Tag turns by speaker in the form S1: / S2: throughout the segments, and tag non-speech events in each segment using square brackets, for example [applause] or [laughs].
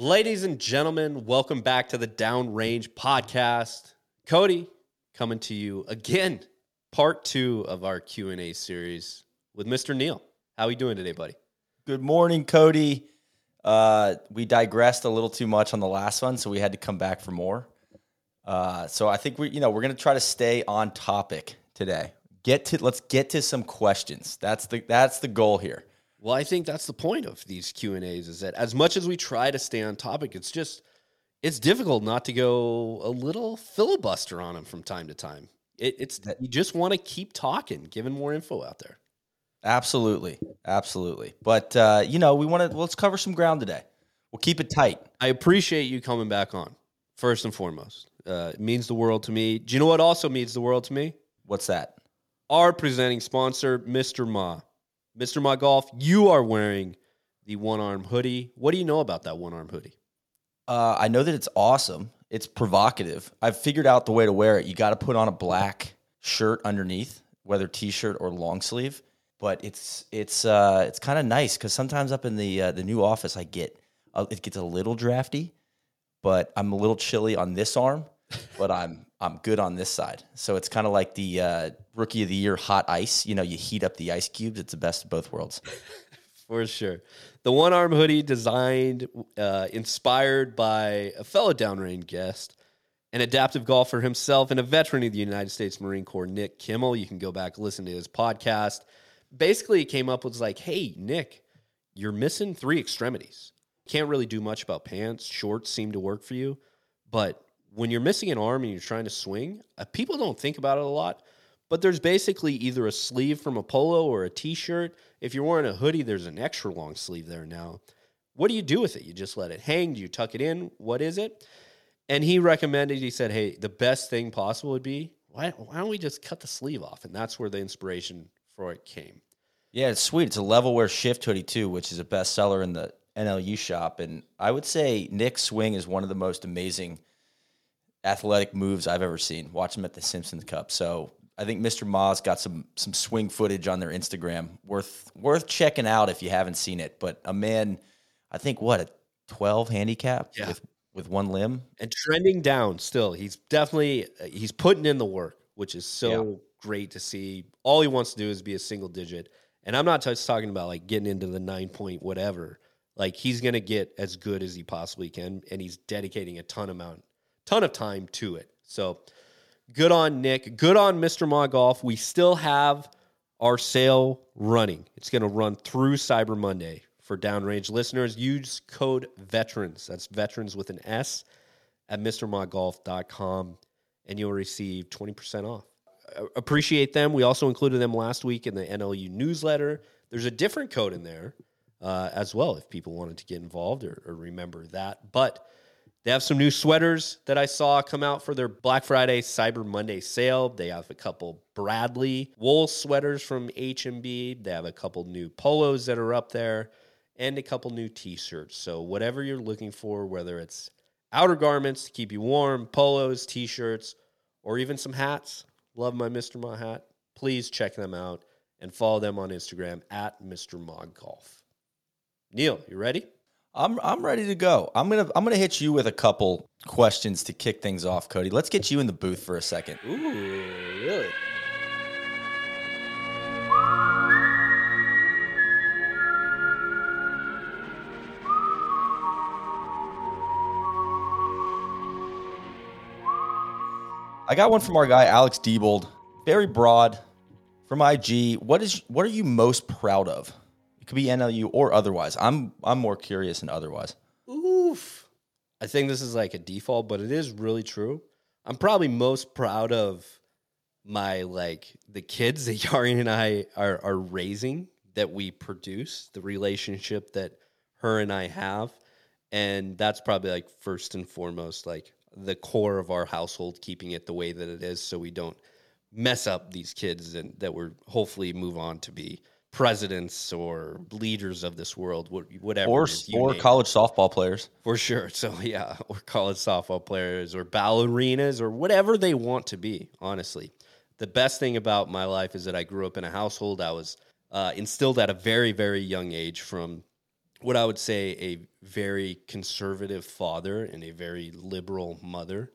S1: Ladies and gentlemen, welcome back to the Downrange podcast. Cody coming to you again, part 2 of our Q&A series with Mr. Neil. How are you doing today, buddy?
S2: Good morning, Cody. Uh, we digressed a little too much on the last one, so we had to come back for more. Uh, so I think we, you know, we're going to try to stay on topic today. Get to let's get to some questions. That's the that's the goal here.
S1: Well, I think that's the point of these Q and A's is that as much as we try to stay on topic, it's just it's difficult not to go a little filibuster on them from time to time. It, it's you just want to keep talking, giving more info out there.
S2: Absolutely, absolutely. But uh, you know, we want to let's cover some ground today. We'll keep it tight.
S1: I appreciate you coming back on. First and foremost, uh, it means the world to me. Do you know what also means the world to me?
S2: What's that?
S1: Our presenting sponsor, Mr. Ma. Mr. Ma Golf, you are wearing the one arm hoodie. What do you know about that one arm hoodie?
S2: Uh, I know that it's awesome. It's provocative. I've figured out the way to wear it. You got to put on a black shirt underneath, whether t-shirt or long sleeve. But it's it's uh, it's kind of nice because sometimes up in the uh, the new office, I get uh, it gets a little drafty, but I'm a little chilly on this arm, but I'm I'm good on this side. So it's kind of like the uh, rookie of the year hot ice. You know, you heat up the ice cubes. It's the best of both worlds. [laughs]
S1: For sure. The one arm hoodie designed, uh, inspired by a fellow downrange guest, an adaptive golfer himself, and a veteran of the United States Marine Corps, Nick Kimmel. You can go back listen to his podcast. Basically, it came up with like, hey, Nick, you're missing three extremities. Can't really do much about pants. Shorts seem to work for you. But when you're missing an arm and you're trying to swing, uh, people don't think about it a lot. But there's basically either a sleeve from a polo or a t shirt. If you're wearing a hoodie, there's an extra long sleeve there now. What do you do with it? You just let it hang? Do you tuck it in? What is it? And he recommended, he said, hey, the best thing possible would be why, why don't we just cut the sleeve off? And that's where the inspiration for it came.
S2: Yeah, it's sweet. It's a level wear shift hoodie too, which is a bestseller in the NLU shop. And I would say Nick's swing is one of the most amazing athletic moves I've ever seen. Watch them at the Simpsons Cup. So I think Mr. Ma's got some some swing footage on their Instagram worth worth checking out if you haven't seen it. But a man, I think what a twelve handicap
S1: Yeah.
S2: with with one limb.
S1: and trending down still. He's definitely he's putting in the work, which is so great to see. All he wants to do is be a single digit, and I'm not just talking about like getting into the nine point whatever. Like he's gonna get as good as he possibly can, and he's dedicating a ton amount, ton of time to it. So good on Nick, good on Mr. Ma Golf. We still have our sale running. It's gonna run through Cyber Monday for downrange listeners. Use code veterans. That's veterans with an S at mrmodgolf.com and you'll receive 20% off. Appreciate them. We also included them last week in the NLU newsletter. There's a different code in there uh, as well if people wanted to get involved or, or remember that. But they have some new sweaters that I saw come out for their Black Friday Cyber Monday sale. They have a couple Bradley wool sweaters from HMB. They have a couple new polos that are up there and a couple new t-shirts. So whatever you're looking for, whether it's outer garments to keep you warm, polos, t-shirts, or even some hats. Love my Mr. Ma hat. Please check them out and follow them on Instagram at Mr. Ma Golf. Neil, you ready?
S2: I'm I'm ready to go. I'm gonna I'm gonna hit you with a couple questions to kick things off, Cody. Let's get you in the booth for a second.
S1: Ooh, really?
S2: I got one from our guy Alex Diebold. Very broad from IG. What is what are you most proud of? Could be NLU or otherwise. I'm I'm more curious than otherwise.
S1: Oof. I think this is like a default, but it is really true. I'm probably most proud of my like the kids that [laughs] Yari and I are are raising that we produce, the relationship that her and I have. And that's probably like first and foremost, like the core of our household, keeping it the way that it is so we don't mess up these kids and that we're hopefully move on to be presidents or leaders of this world, whatever.
S2: Or
S1: it is you
S2: or
S1: name
S2: college softball players.
S1: For sure. [laughs] So yeah, or college softball players or ballerinas or whatever they want to be, honestly. The best thing about my life is that I grew up in a household I was uh, instilled at a very, very young age from what I would say a very conservative father and a very liberal mother,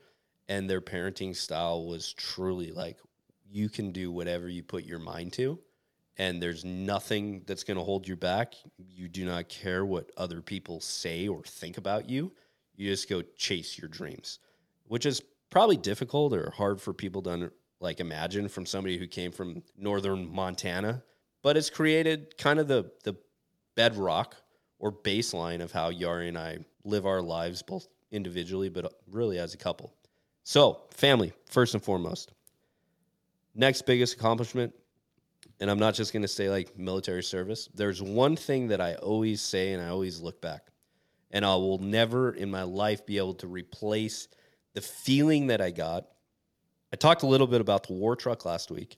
S1: and their parenting style was truly like you can do whatever you put your mind to, and there's nothing that's going to hold you back. You do not care what other people say or think about you. You just go chase your dreams, which is probably difficult or hard for people to like imagine from somebody who came from northern Montana, but it's created kind of the the bedrock or baseline of how Yari and I live our lives, both individually, but really as a couple. So, family, first and foremost. Next biggest accomplishment, and I'm not just going to say like military service. There's one thing that I always say and I always look back, and I will never in my life be able to replace the feeling that I got. I talked a little bit about the war truck last week,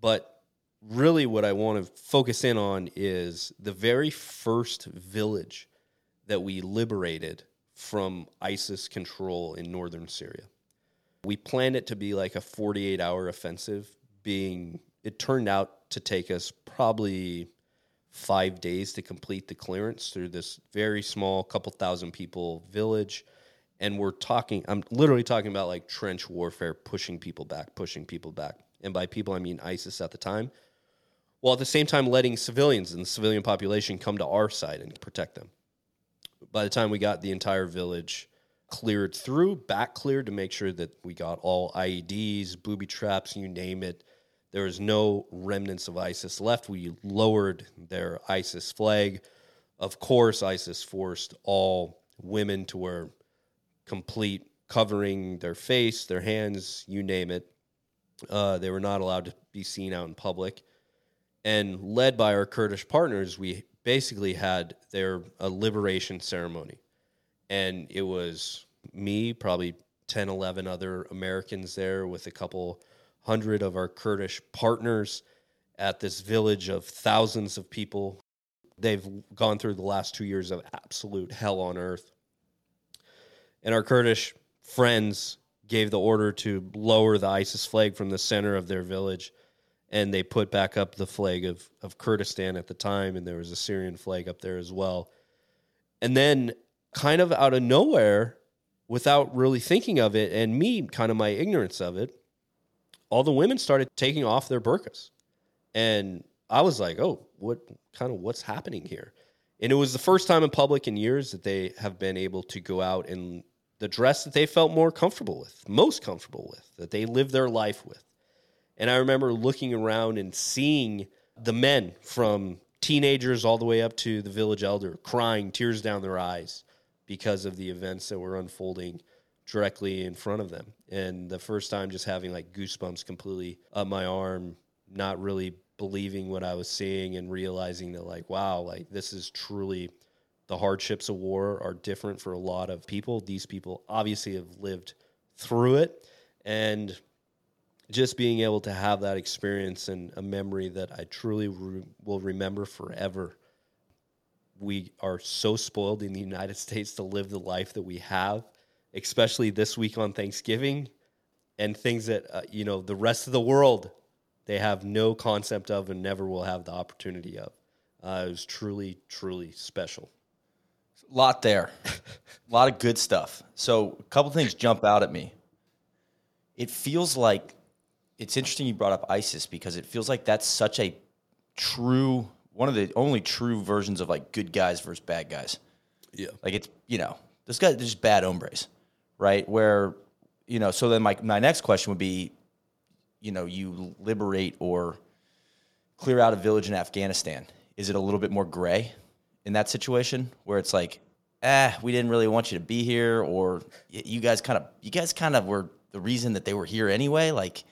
S1: but really what I want to focus in on is the very first village that we liberated from ISIS control in northern Syria. We planned it to be like a 48 hour offensive, being it turned out to take us probably five days to complete the clearance through this very small, couple thousand people village. And we're talking, I'm literally talking about like trench warfare, pushing people back, pushing people back. And by people, I mean ISIS at the time while at the same time letting civilians and the civilian population come to our side and protect them. By the time we got the entire village cleared through, back cleared to make sure that we got all IEDs, booby traps, you name it. There was no remnants of ISIS left. We lowered their ISIS flag. Of course, ISIS forced all women to wear complete covering their face, their hands, you name it. Uh, they were not allowed to be seen out in public and led by our Kurdish partners, we basically had their a liberation ceremony. And it was me, probably 10, 11 other Americans there with a couple hundred of our Kurdish partners at this village of thousands of people. They've gone through the last two years of absolute hell on earth. And our Kurdish friends gave the order to lower the ISIS flag from the center of their village and they put back up the flag of, of Kurdistan at the time, and there was a Syrian flag up there as well. And then, kind of out of nowhere, without really thinking of it, and me, kind of my ignorance of it, all the women started taking off their burqas. And I was like, oh, what kind of what's happening here? And it was the first time in public in years that they have been able to go out in the dress that they felt more comfortable with, most comfortable with, that they live their life with. And I remember looking around and seeing the men from teenagers all the way up to the village elder crying, tears down their eyes because of the events that were unfolding directly in front of them. And the first time just having like goosebumps completely up my arm, not really believing what I was seeing and realizing that like, wow, like this is truly the hardships of war are different for a lot of people. These people obviously have lived through it. And just being able to have that experience and a memory that I truly re- will remember forever. We are so spoiled in the United [laughs] States to live the life that we have, especially this week on Thanksgiving, and things that uh, you know the rest of the world they have no concept of and never will have the opportunity of. Uh, it was truly, truly special.
S2: A lot there, a lot of good stuff. So, a couple things jump out at me. It feels like it's interesting you brought up ISIS because it feels like that's such a true one of the only true versions of like good guys versus bad guys.
S1: Yeah.
S2: Like it's you know, this guy there's just bad hombres, right? Where you know, so then my my next question would be, you know, you liberate or clear out a village in Afghanistan. Is it a little bit more gray in that situation where it's like, ah, we didn't really want you to be here, or you guys kind of you guys kind of were the reason that they were here anyway? Like,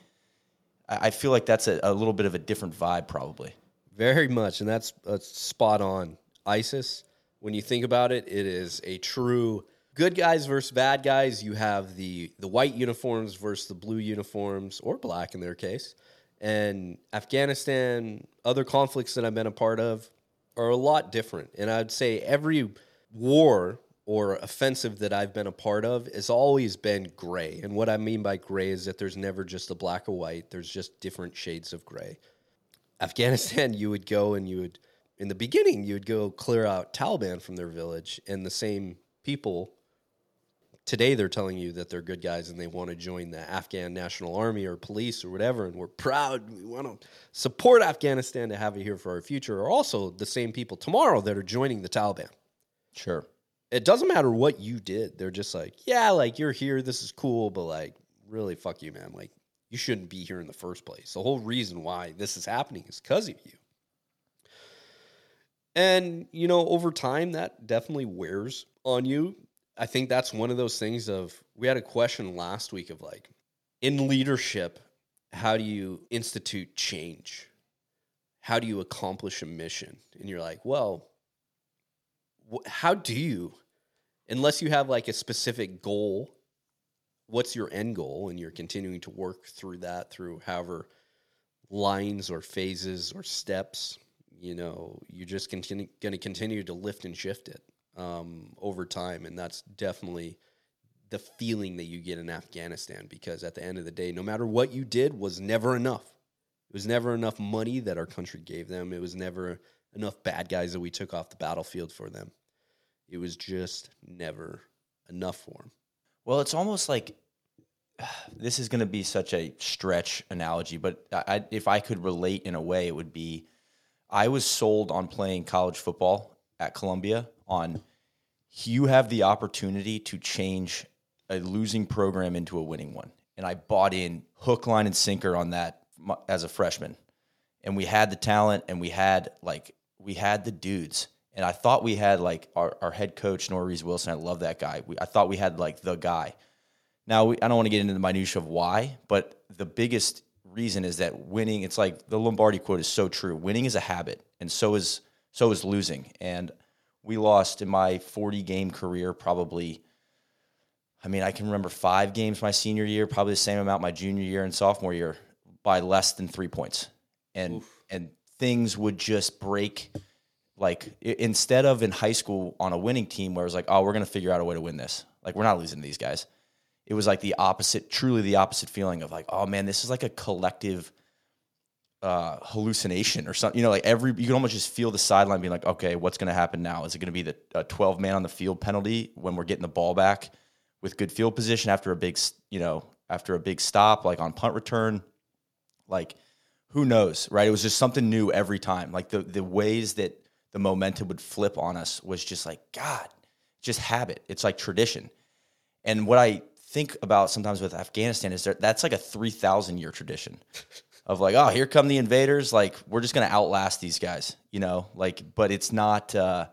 S2: I feel like that's a, a little bit of a different vibe, probably.
S1: Very much, and that's, that's spot on. ISIS, when you think about it, it is a true good guys versus bad guys. You have the the white uniforms versus the blue uniforms, or black in their case. And Afghanistan, other conflicts that I've been a part of are a lot different. And I'd say every war or offensive that I've been a part of has always been gray. And what I mean by gray is that there's never just a black or white, there's just different shades of gray. Afghanistan, you would go and you would in the beginning, you'd go clear out Taliban from their village, and the same people today they're telling you that they're good guys and they want to join the Afghan National Army or police or whatever, and we're proud. We want to support Afghanistan to have it here for our future. Are also the same people tomorrow that are joining the Taliban.
S2: Sure.
S1: It doesn't matter what you did. They're just like, yeah, like you're here. This is cool, but like, really, fuck you, man. Like, you shouldn't be here in the first place. The whole reason why this is happening is because of you. And, you know, over time, that definitely wears on you. I think that's one of those things of we had a question last week of like in leadership, how do you institute change? How do you accomplish a mission? And you're like, well, wh- how do you, unless you have like a specific goal, what's your end goal? And you're continuing to work through that through however lines or phases or steps, you know, you're just continue, going to continue to lift and shift it um, over time, and that's definitely the feeling that you get in Afghanistan. Because at the end of the day, no matter what you did, was never enough. It was never enough money that our country gave them. It was never enough bad guys that we took off the battlefield for them. It was just never enough for them.
S2: Well, it's almost like [sighs] this is going to be such a stretch analogy, but I, if I could relate in a way, it would be I was sold on playing college football at Columbia on you have the opportunity to change a losing program into a winning one. And I bought in hook, line, and sinker on that as a freshman. And we had the talent and we had like, we had the dudes. And I thought we had like our, our head coach, Norries Wilson. I love that guy. We, I thought we had like the guy. Now, we, I don't want to get into the minutia of why, but the biggest reason is that winning, it's like the Lombardi quote is so true. Winning is a habit, and so is so is losing. And we lost in my 40 game career probably I mean, I can remember five games my senior year, probably the same amount my junior year and sophomore year by less than three points. And Oof. and things would just break like instead of in high school on a winning team where it was like, oh, we're gonna figure out a way to win this. Like we're not losing to these guys. It was like the opposite, truly the opposite feeling of like, oh man, this is like a collective uh, hallucination or something. You know, like every you can almost just feel the sideline being like, okay, what's going to happen now? Is it going to be the uh, twelve man on the field penalty when we're getting the ball back with good field position after a big, you know, after a big stop like on punt return? Like, who knows, right? It was just something new every time. Like the the ways that the momentum would flip on us was just like God, just habit. It's like tradition. And what I think about sometimes with Afghanistan is that that's like a three thousand year tradition of like, oh, here come the invaders. Like, we're just gonna outlast these guys, you know. Like, but it's not. Uh,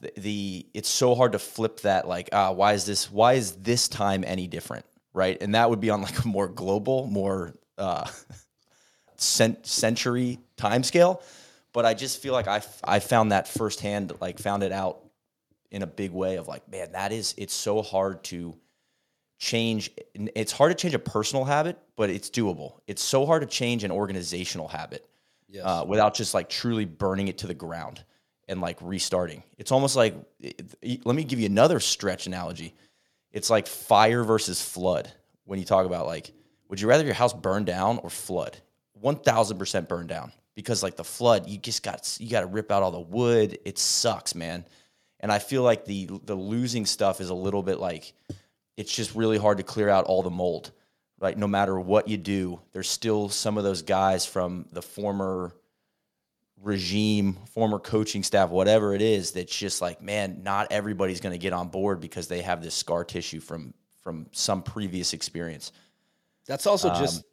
S2: the, the it's so hard to flip that. Like, ah, uh, why is this? Why is this time any different? Right, and that would be on like a more global, more uh, cent- century time scale. But I just feel like I I found that firsthand. Like, found it out in a big way of like, man, that is it's so hard to change it's hard to change a personal habit but it's doable. It's so hard to change an organizational habit yes. uh, without just like truly burning it to the ground and like restarting. It's almost like let me give you another stretch analogy. It's like fire versus flood when you talk about like would you rather your house burn down or flood? 1000% burn down because like the flood you just got you got to rip out all the wood. It sucks man. And i feel like the the losing stuff is a little bit like it's just really hard to clear out all the mold. Right, no matter what you do, there's still some of those guys from the former regime, former coaching staff, whatever it is, that's just like, man, not everybody's going to get on board because they have this scar tissue from from some previous experience.
S1: That's also um, just,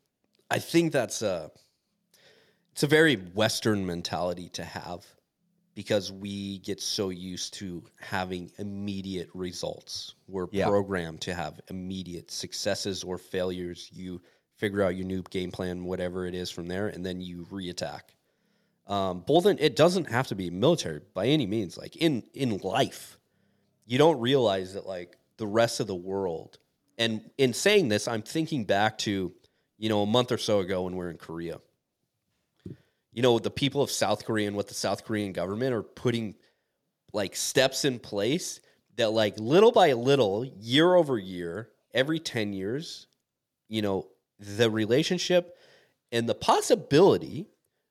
S1: I think that's a, it's a very Western mentality to have because we get so used to having immediate results. We're yeah. programmed to have immediate successes or failures. You figure out your new game plan, whatever it is from there, and then you reattack. Um, both in, it doesn't have to be military by any means. Like in in life, you don't realize that like the rest of the world. And in saying this, I'm thinking back to you know a month or so ago when we are in Korea you know, the people of South Korea and what the South Korean government are putting like steps in place that like little by little, year over year, every 10 years, you know, the relationship and the possibility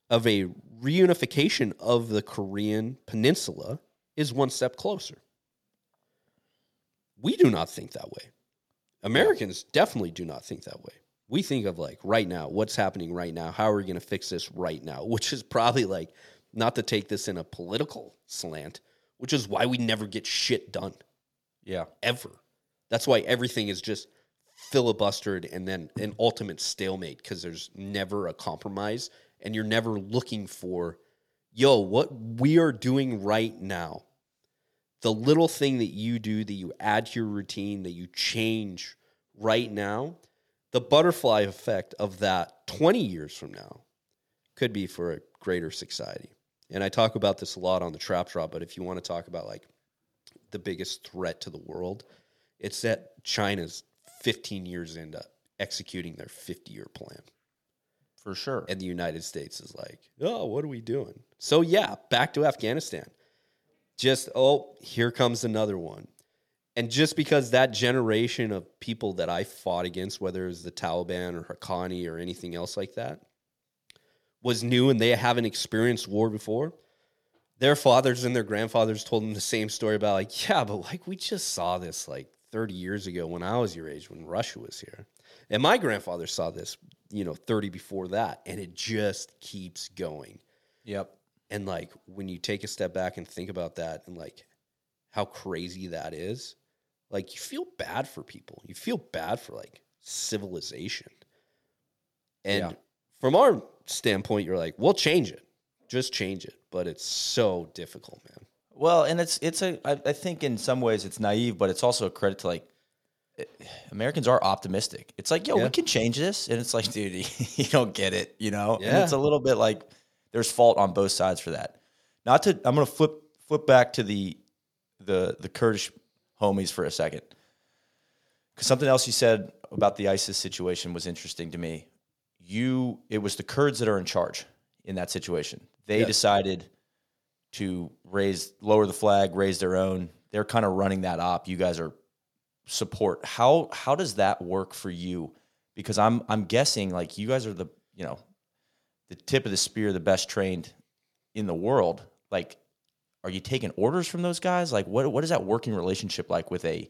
S1: of a reunification of the Korean peninsula is one step closer. We do not think that way. Americans definitely do not think that way. We think of like right now, what's happening right now? How are we going to fix this right now? [laughs] Which is probably like not to take this in a political slant, which is why we never get shit done
S2: Yeah.
S1: ever. That's why everything is just filibustered and then an ultimate stalemate because there's never a compromise and you're never looking for, yo, what we are doing right now. The little thing that you do that you add to your routine, that you change right now, the butterfly effect of that 20 years from now could be for a greater society. And I talk about this a lot on the Trap Draw, but if you want to talk about like the biggest threat to the world, it's that China's 15 years into executing their 50 year plan.
S2: For sure.
S1: And the United States is like, oh, what are we doing? So, yeah, back to Afghanistan. Just, oh, here comes another one. And just because that generation of people that I fought against, whether it was the Taliban or Haqqani or anything else like that, was new and they haven't experienced war before, their fathers and their grandfathers told them the same story about, like, [laughs] yeah, but like we just saw this like 30 years ago when I was your age, when Russia was here. And my grandfather saw this, you know, 30 before that, and it just keeps going.
S2: Yep.
S1: And like when you take a step back and think about that and like how crazy that is, like you feel bad for people. You feel bad for like civilization. And
S2: Yeah.
S1: from our standpoint, you're like, we'll change it. Just change it. But it's so difficult, man.
S2: Well, and it's it's a I, I think in some ways it's naive, but it's also a credit to like eh, Americans are optimistic. It's like, yo,
S1: Yeah.
S2: we can change this, and it's like, dude, [laughs] you don't get it, you know. And it's a little bit like there's fault on both sides for that. Not to, I'm gonna flip flip back to the the the Kurdish homies for a second, because something else you said about the ISIS situation was interesting to me. You, it was the Kurds that are in charge in that situation. They
S1: Yes.
S2: decided to raise lower the flag, raise their own. They're kind of running that op. You guys are support. How how does that work for you? Because I'm I'm guessing like you guys are the you know the tip of the spear, the best trained in the world. Like, are you taking orders from those guys? Like, what what is that working relationship like with a,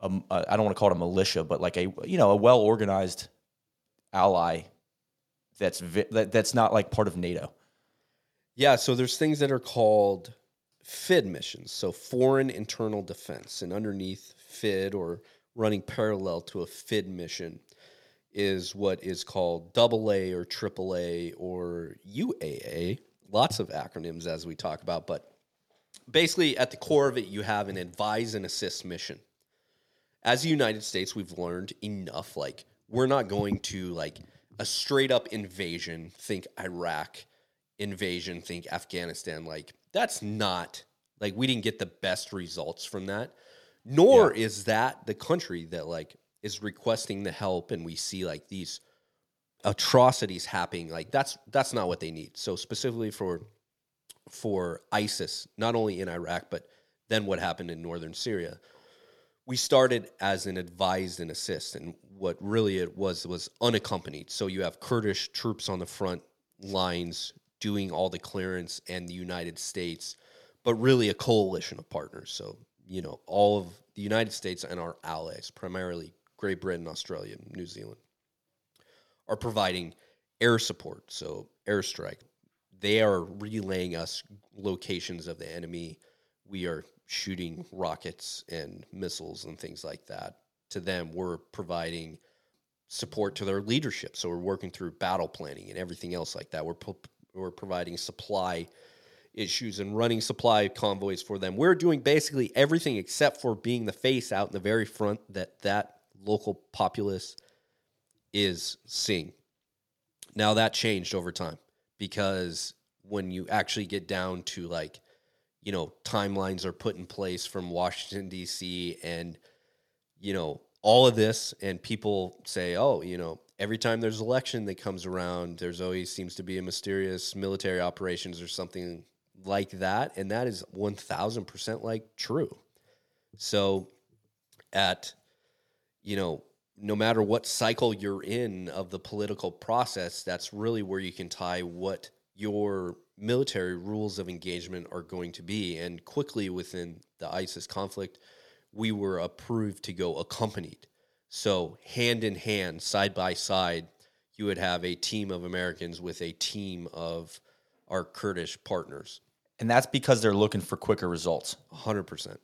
S2: a I don't want to call it a militia, but like a you know a well organized ally that's vi- that, that's not like part of NATO.
S1: Yeah, so there's things that are called FID missions, so foreign internal defense, and underneath FID or running parallel to a FID mission is what is called AA or AAA or UAA. Lots of acronyms as we talk about, but basically at the core of it, you have an advise and assist mission. As the United States, we've learned enough. Like we're not going to like a straight up invasion. Think Iraq invasion. Think Afghanistan. Like that's not like we didn't get the best results from that. Nor is that the country that like is requesting the help, and we see like these atrocities happening. Like that's that's not what they need. So specifically for for ISIS, not only in Iraq, but then what happened in northern Syria. We started as an advised and assist, and what really it was was unaccompanied. So you have Kurdish troops on the front lines doing all the clearance, and the United States, but really a coalition of partners. So you know all of the United States and our allies, primarily Great Britain, Australia, New Zealand, are providing air support. So airstrike, they are relaying us locations of the enemy. We are shooting rockets and missiles and things like that to them. We're providing support to their leadership. So we're working through battle planning and everything else like that. We're pro- we're providing supply issues and running supply convoys for them. We're doing basically everything except for being the face out in the very front that that local populace is seeing. Now that changed over time because when you actually get down to like, you know, timelines are put in place from Washington D.C. and you know all of this, and people say, oh, you know, every time there's election that comes around, there's always seems to be a mysterious military operations or something like that, and that is one thousand percent like true. So, at you know, no matter what cycle you're in of the political process, that's really where you can tie what your military rules of engagement are going to be. And quickly within the ISIS conflict, we were approved to go accompanied. So, hand in hand, side by side, you would have a team of Americans with a team of our Kurdish partners.
S2: And that's because they're looking for quicker results.
S1: 100%.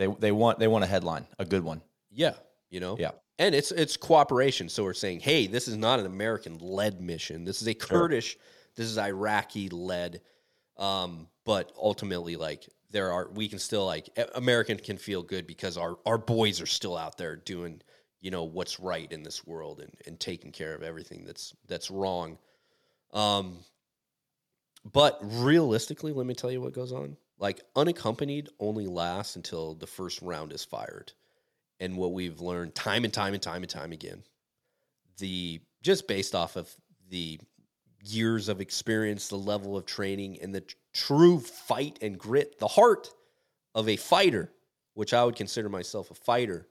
S2: They they want they want a headline, a good one.
S1: Yeah, you know.
S2: Yeah.
S1: And it's it's cooperation. So we're saying, hey, this is not an American led mission. This is a Kurdish, this is Iraqi led. Um, but ultimately, like there are we can still like American can feel good because our our boys are still out there doing you know what's right in this world and and taking care of everything that's that's wrong. Um, but realistically, let me tell you what goes on. Like unaccompanied only lasts until the first round is fired. And what we've learned time and time and time and time again, the just based off of the years of experience, the level of training, and the true fight and grit, the heart of a fighter, which I would consider myself a fighter,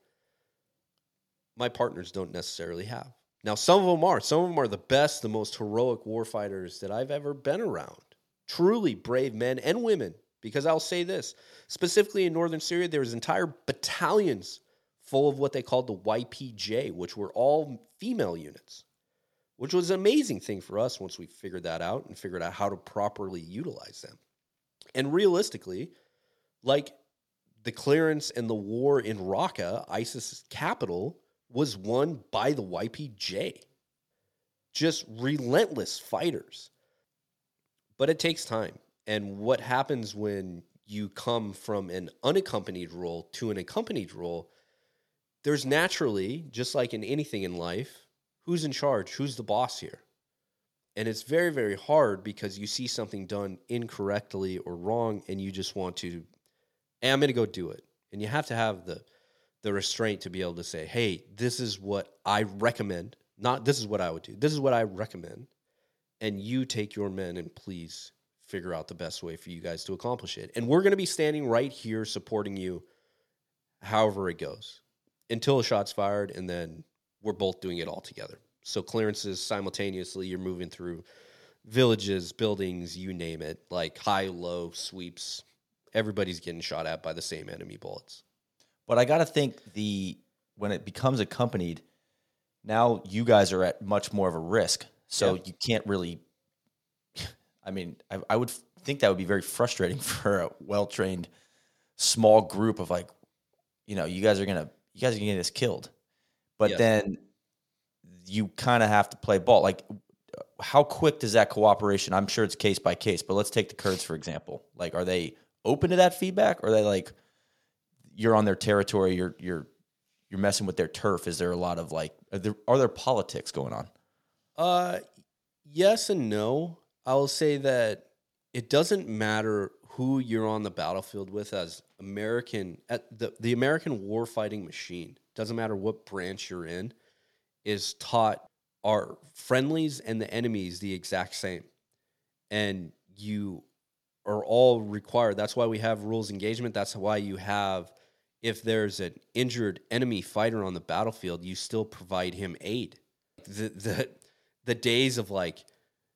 S1: my partners don't necessarily have. Now, some of them are. Some of them are the best, the most heroic warfighters that I've ever been around. Truly brave men and women because I'll say this specifically in northern Syria, there was entire battalions full of what they called the YPJ, which were all female units, which was an amazing thing for us once we figured that out and figured out how to properly utilize them. And realistically, like the clearance and the war in Raqqa, ISIS's capital, was won by the YPJ. Just relentless fighters. But it takes time and what happens when you come from an unaccompanied role to an accompanied role there's naturally just like in anything in life who's in charge? Who's the boss here? And it's very very hard because you see something done incorrectly or wrong and you just want to hey, i'm going to go do it. And you have to have the the restraint to be able to say hey this is what i recommend not this is what i would do. This is what i recommend. And you take your men and please figure out the best way for you guys to accomplish it. And we're going to be standing right here supporting you however it goes until a shot's fired and then we're both doing it all together. So clearances simultaneously, you're moving through villages, buildings, you name it, like high, low sweeps. Everybody's getting shot at by the same enemy bullets.
S2: But I got to think the when it becomes accompanied, now you guys are at much more of a risk. So yeah. you can't really [sighs] I mean, I, I would think that would be very frustrating [laughs] for a well trained small group of like, you know, you guys are gonna you guys are gonna get us killed, but yes. then you kind of have to play ball. Like, how quick does that cooperation? I'm sure it's case by case, but let's take the Kurds for example. Like, are they open to that feedback, or are they like, you're on their territory, you're you're you're messing with their turf? Is there a lot of like, are there, are there politics going on?
S1: Uh, yes and no. I will say that it doesn't matter who you're on the battlefield with as American at the, the American war fighting machine, doesn't matter what branch you're in, is taught our friendlies and the enemies the exact same. And you are all required. That's why we have rules engagement. That's why you have if there's an injured enemy fighter on the battlefield, you still provide him aid. The the the days of like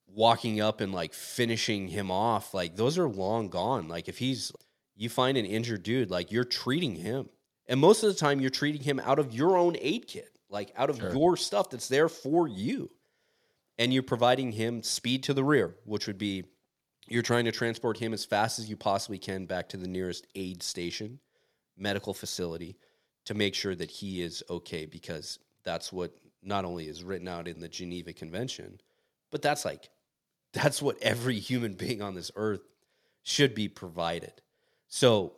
S1: walking up and like finishing him off, like those are long gone. Like if he's you find an injured dude, like you're treating him. And most of the time you're treating him out of your own aid kit, like out of sure. your stuff that's there for you. And you're providing him speed to the rear, which would be you're trying to transport him as fast as you possibly can back to the nearest aid station, medical facility to make sure that he is okay because that's what not only is written out in the Geneva Convention, but that's like that's what every human being on this earth should be provided. So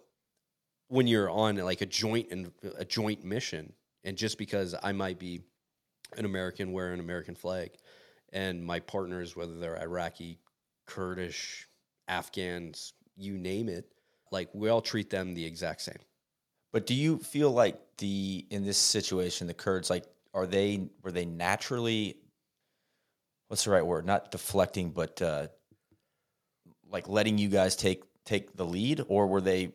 S1: when you're on like a joint and a joint mission, and just because I might be an American wearing an American flag, and my partners, whether they're Iraqi, Kurdish, Afghans, you name it, like we all treat them the exact same.
S2: But do you feel like the in this situation, the Kurds, like are they were they naturally what's the right word? Not deflecting, but uh, like letting you guys take take the lead, or were they?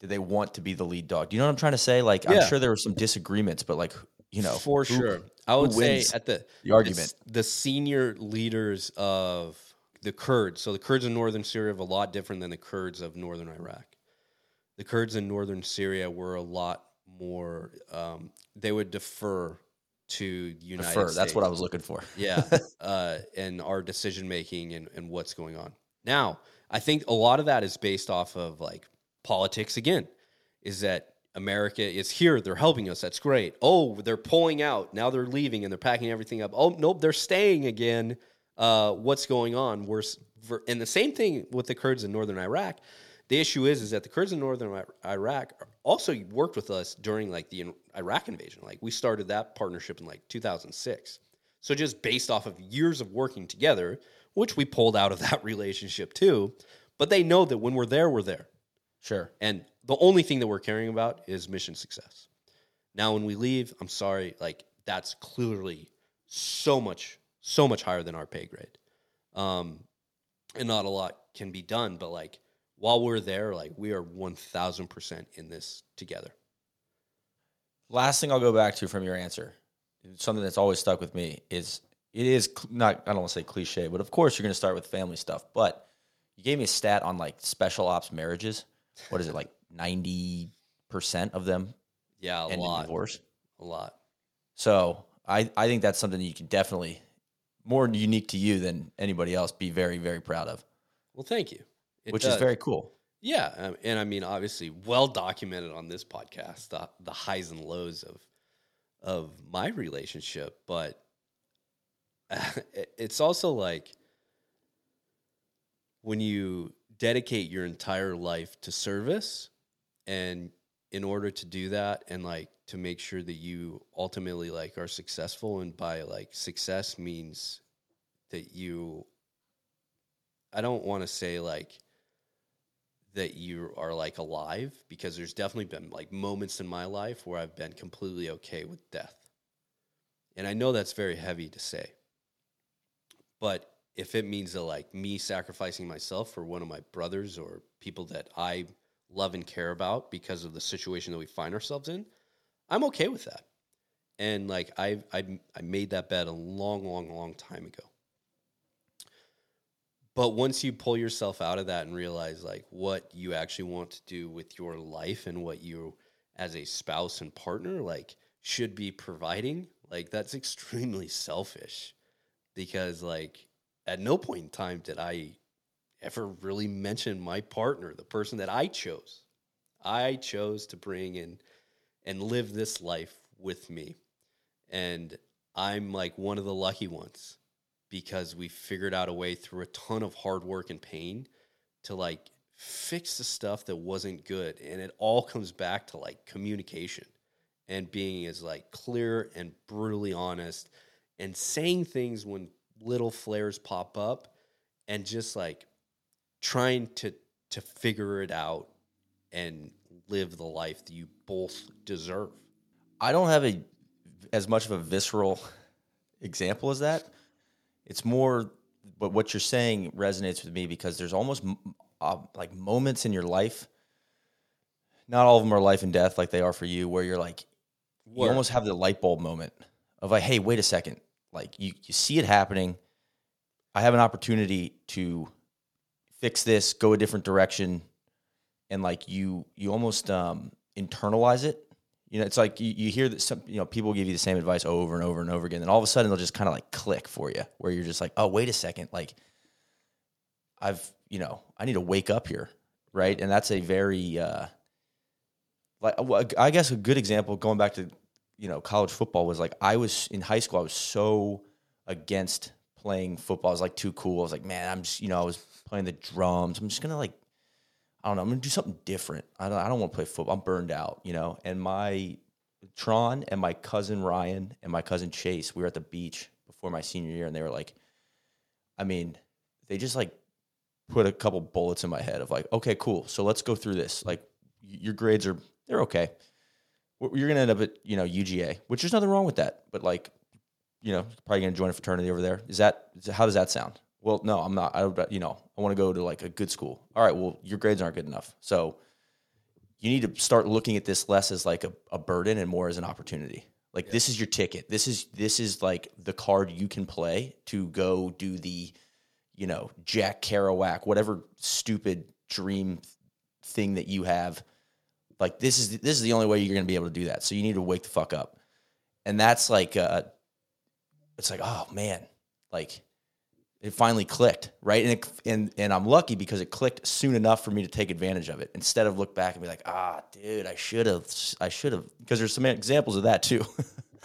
S2: Did they want to be the lead dog? Do you know what I'm trying to say? Like, yeah. I'm sure there were some disagreements, but like, you know,
S1: for who, sure, I would say at the
S2: the argument,
S1: the senior leaders of the Kurds. So the Kurds in northern Syria are a lot different than the Kurds of northern Iraq. The Kurds in northern Syria were a lot more. Um, they would defer to the United
S2: Defer.
S1: States.
S2: That's what I was looking for.
S1: yeah, [laughs] uh, and our decision making and, and what's going on. Now, I think a lot of that is based off of like politics again, is that America is here, they're helping us, that's great. Oh, they're pulling out, now they're leaving and they're packing everything up. Oh, nope, they're staying again. Uh, what's going on? We're, and the same thing with the Kurds in northern Iraq. The issue is, is that the Kurds in northern Iraq also worked with us during like the Iraq invasion. Like we started that partnership in like 2006. So just based off of years of working together, which we pulled out of that [laughs] relationship too, but they know that when we're there, we're there.
S2: Sure.
S1: And the only thing that we're caring about is mission success. Now, when we leave, I'm sorry, like that's clearly so much, so much higher than our pay grade. Um, and not a lot can be done, but like while we're there, like we are 1000% in this together.
S2: Last thing I'll go back to from your answer, something that's always stuck with me is it is not, I don't want to say cliche, but of course you're going to start with family stuff. But you gave me a stat on like special ops marriages. What is it, like 90% of them?
S1: Yeah, a lot.
S2: Divorce?
S1: A lot.
S2: So I, I think that's something that you can definitely, more unique to you than anybody else, be very, very proud of.
S1: Well, thank you.
S2: It which does. is very cool.
S1: Yeah, um, and I mean, obviously, well documented on this podcast the, the highs and lows of of my relationship, but [laughs] it's also like when you dedicate your entire life to service, and in order to do that, and like to make sure that you ultimately like are successful, and by like success means that you, I don't want to say like that you are like alive because there's definitely been like moments in my life where I've been completely okay with death. And I know that's very heavy to say. But if it means that like me sacrificing myself for one of my brothers or people that I love and care about because of the situation that we find ourselves in, I'm okay with that. And like I I I made that bet a long long long time ago. But once you pull yourself out of that and realize like what you actually want to do with your life and what you as a spouse and partner like should be providing, like that's [laughs] extremely selfish because like at no point in time did I ever really mention my partner, the person that I chose. I chose to bring in and live this life with me. And I'm like one of the lucky ones because we figured out a way through a ton of hard work and pain to like fix the stuff that wasn't good and it all comes back to like communication and being as like clear and brutally honest and saying things when little flares pop up and just like trying to to figure it out and live the life that you both deserve.
S2: I don't have a as much of a visceral example as that, it's more, but what you're saying resonates with me because there's almost uh, like moments in your life. Not all of them are life and death like they are for you, where you're like, you almost have the light bulb moment of like, hey, wait a second. Like you, you see it happening. I have an opportunity to fix this, go a different direction, and like you, you almost um, internalize it you know, it's like you, you hear that some, you know, people give you the same advice over and over and over again. And all of a sudden they'll just kind of like click for you where you're just like, oh, wait a second. Like I've, you know, I need to wake up here. Right. And that's a very, uh, like, I guess a good example going back to, you know, college football was like, I was in high school, I was so against playing football. I was like too cool. I was like, man, I'm just, you know, I was playing the drums. I'm just to like I don't know, I'm gonna do something different. I don't, I don't want to play football. I'm burned out, you know. And my Tron and my cousin Ryan and my cousin Chase, we were at the beach before my senior year, and they were like, I mean, they just like put a couple bullets in my head of like, okay, cool. So let's go through this. Like, your grades are they're okay. You're gonna end up at you know UGA, which there's nothing wrong with that. But like, you know, probably gonna join a fraternity over there. Is that how does that sound? Well, no, I'm not. I you know, I want to go to like a good school. All right, well, your grades aren't good enough. So you need to start looking at this less as like a, a burden and more as an opportunity. Like yeah. this is your ticket. This is this is like the card you can play to go do the you know, Jack Kerouac, whatever stupid dream thing that you have. Like this is this is the only way you're going to be able to do that. So you need to wake the fuck up. And that's like uh it's like, oh man, like it finally clicked, right? And it, and and I'm lucky because it clicked soon enough for me to take advantage of it instead of look back and be like, ah, dude, I should have, I should have, because there's some examples of that too. [laughs]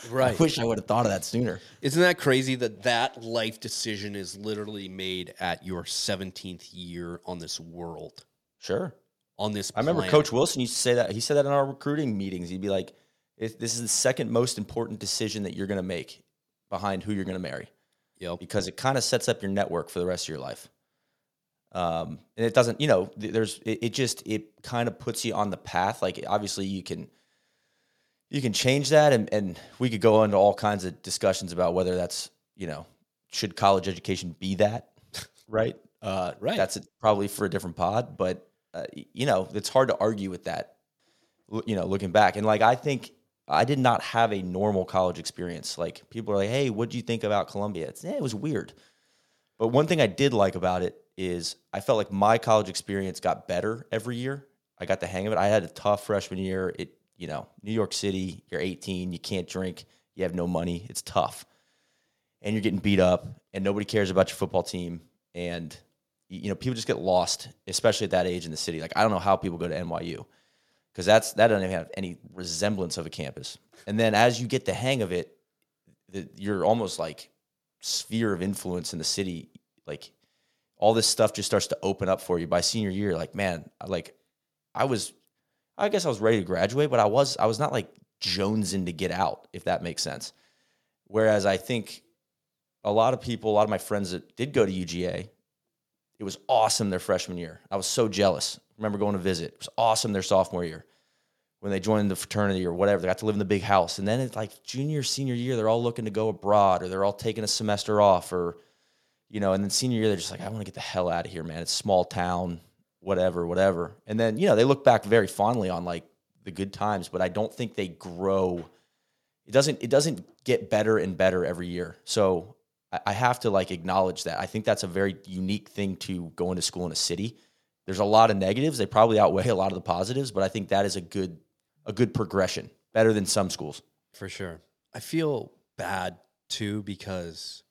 S1: Right.
S2: I wish I would have thought of that sooner.
S1: Isn't that crazy that that life decision is literally made at your 17th year on this world,
S2: Sure.
S1: On this
S2: I remember
S1: planet?
S2: Coach Wilson used to say that. He said that in our recruiting meetings. He'd be like, "This is the second most important decision that you're going to make behind who you're going to marry,
S1: Yep.
S2: because it kind of sets up your network for the rest of your life." Um, and it doesn't, you know, there's it, it just it kind of puts you on the path. Like obviously you can you can change that, and and we could go into all kinds of discussions about whether that's you know should college education be that [laughs] right? Uh,
S1: Right.
S2: That's probably for a different pod, but uh, you know, it's hard to argue with that. You know, looking back, and like I think I did not have a normal college experience. Like people are like, "Hey, what do you think about Columbia?" It's, eh, it was weird, but one thing I did like about it is I felt like my college experience got better every year. I got the hang of it. I had a tough freshman year. It, you know, New York City, you're 18, you can't drink, you have no money. It's tough. And you're getting beat up and nobody cares about your football team and you know, people just get lost, especially at that age in the city. Like I don't know how people go to NYU because that's that doesn't even have any resemblance of a campus. And then as you get the hang of it, the, you're almost like sphere of influence in the city, like all this stuff just starts to open up for you by senior year. Like, man, like I was, I guess I was ready to graduate, but I was, I was not like jonesing to get out, if that makes sense. Whereas I think a lot of people, a lot of my friends that did go to UGA, it was awesome their freshman year. I was so jealous. remember going to visit. It was awesome their sophomore year when they joined the fraternity or whatever. They got to live in the big house. And then it's like junior, senior year, they're all looking to go abroad or they're all taking a semester off or, you know, and then senior year, they're just like, I want to get the hell out of here, man. It's small town, whatever, whatever. And then, you know, they look back very fondly on like the good times, but I don't think they grow. It doesn't, it doesn't get better and better every year. So I, have to like acknowledge that. I think that's a very unique thing to go into school in a city. There's a lot of negatives. They probably outweigh a lot of the positives, but I think that is a good, a good progression, better than some schools.
S1: For sure. I feel bad too because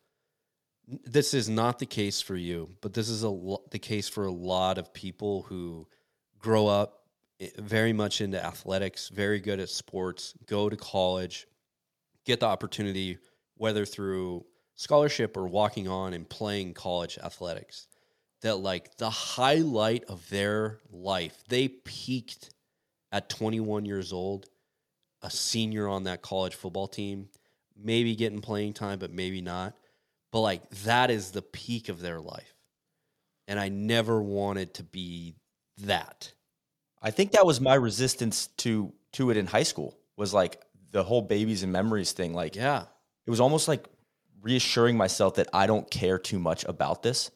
S1: this is not the case for you, but this is a lo- the case for a lot of people who grow up eh, very much into athletics, very good at sports, go to college, get the opportunity whether through scholarship or walking on and playing college athletics that like the highlight of their life, they peaked at 21 years old a senior on that college football team, maybe getting playing time, but maybe not. But like that is the peak of their life. And I never wanted to be that.
S2: I think that was my resistance to to it in high school was like the whole babies and memories thing. Like
S1: Yeah.
S2: it was almost like reassuring myself that I don't care too much about this,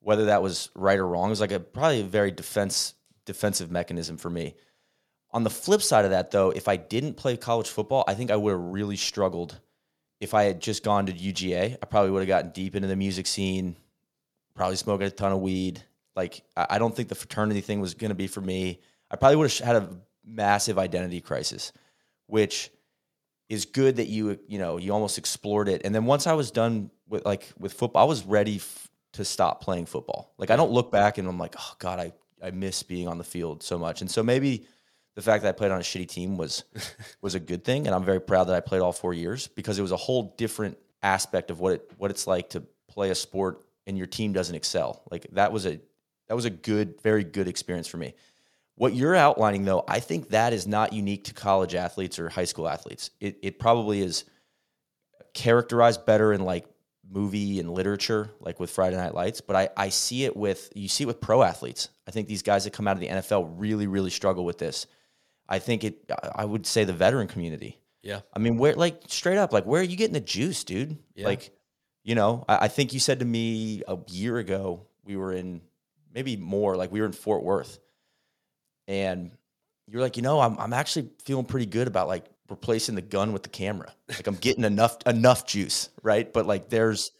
S2: whether that was right or wrong. It was like a probably a very defense defensive mechanism for me. On the flip side of that, though, if I didn't play college football, I think I would have really struggled. If I had just gone to UGA, I probably would have gotten deep into the music scene, probably smoking a ton of weed. Like I I don't think the fraternity thing was going to be for me. I probably would have had a massive identity crisis, which is good that you you know you almost explored it. And then once I was done with like with football, I was ready f- to stop playing football. Like I don't look back and I'm like, oh god, I I miss being on the field so much. And so maybe the fact that I played on a shitty team was [laughs] was a good thing, and I'm very proud that I played all four years because it was a whole different aspect of what it what it's like to play a sport and your team doesn't excel. Like that was a that was a good, very good experience for me. What you're outlining, though, I think that is not unique to college athletes or high school athletes. It, it probably is characterized better in like movie and literature, like with Friday Night Lights. But I, I see it with you see it with pro athletes. I think these guys that come out of the NFL really, really struggle with this. I think it. I would say the veteran community.
S1: Yeah.
S2: I mean, where like straight up, like where are you getting the juice, dude?
S1: Yeah.
S2: Like, you know, I, I think you said to me a year ago we were in maybe more, like we were in Fort Worth, and you're like, you know, I'm I'm actually feeling pretty good about like replacing the gun with the camera. Like I'm getting enough enough juice, right? But like there's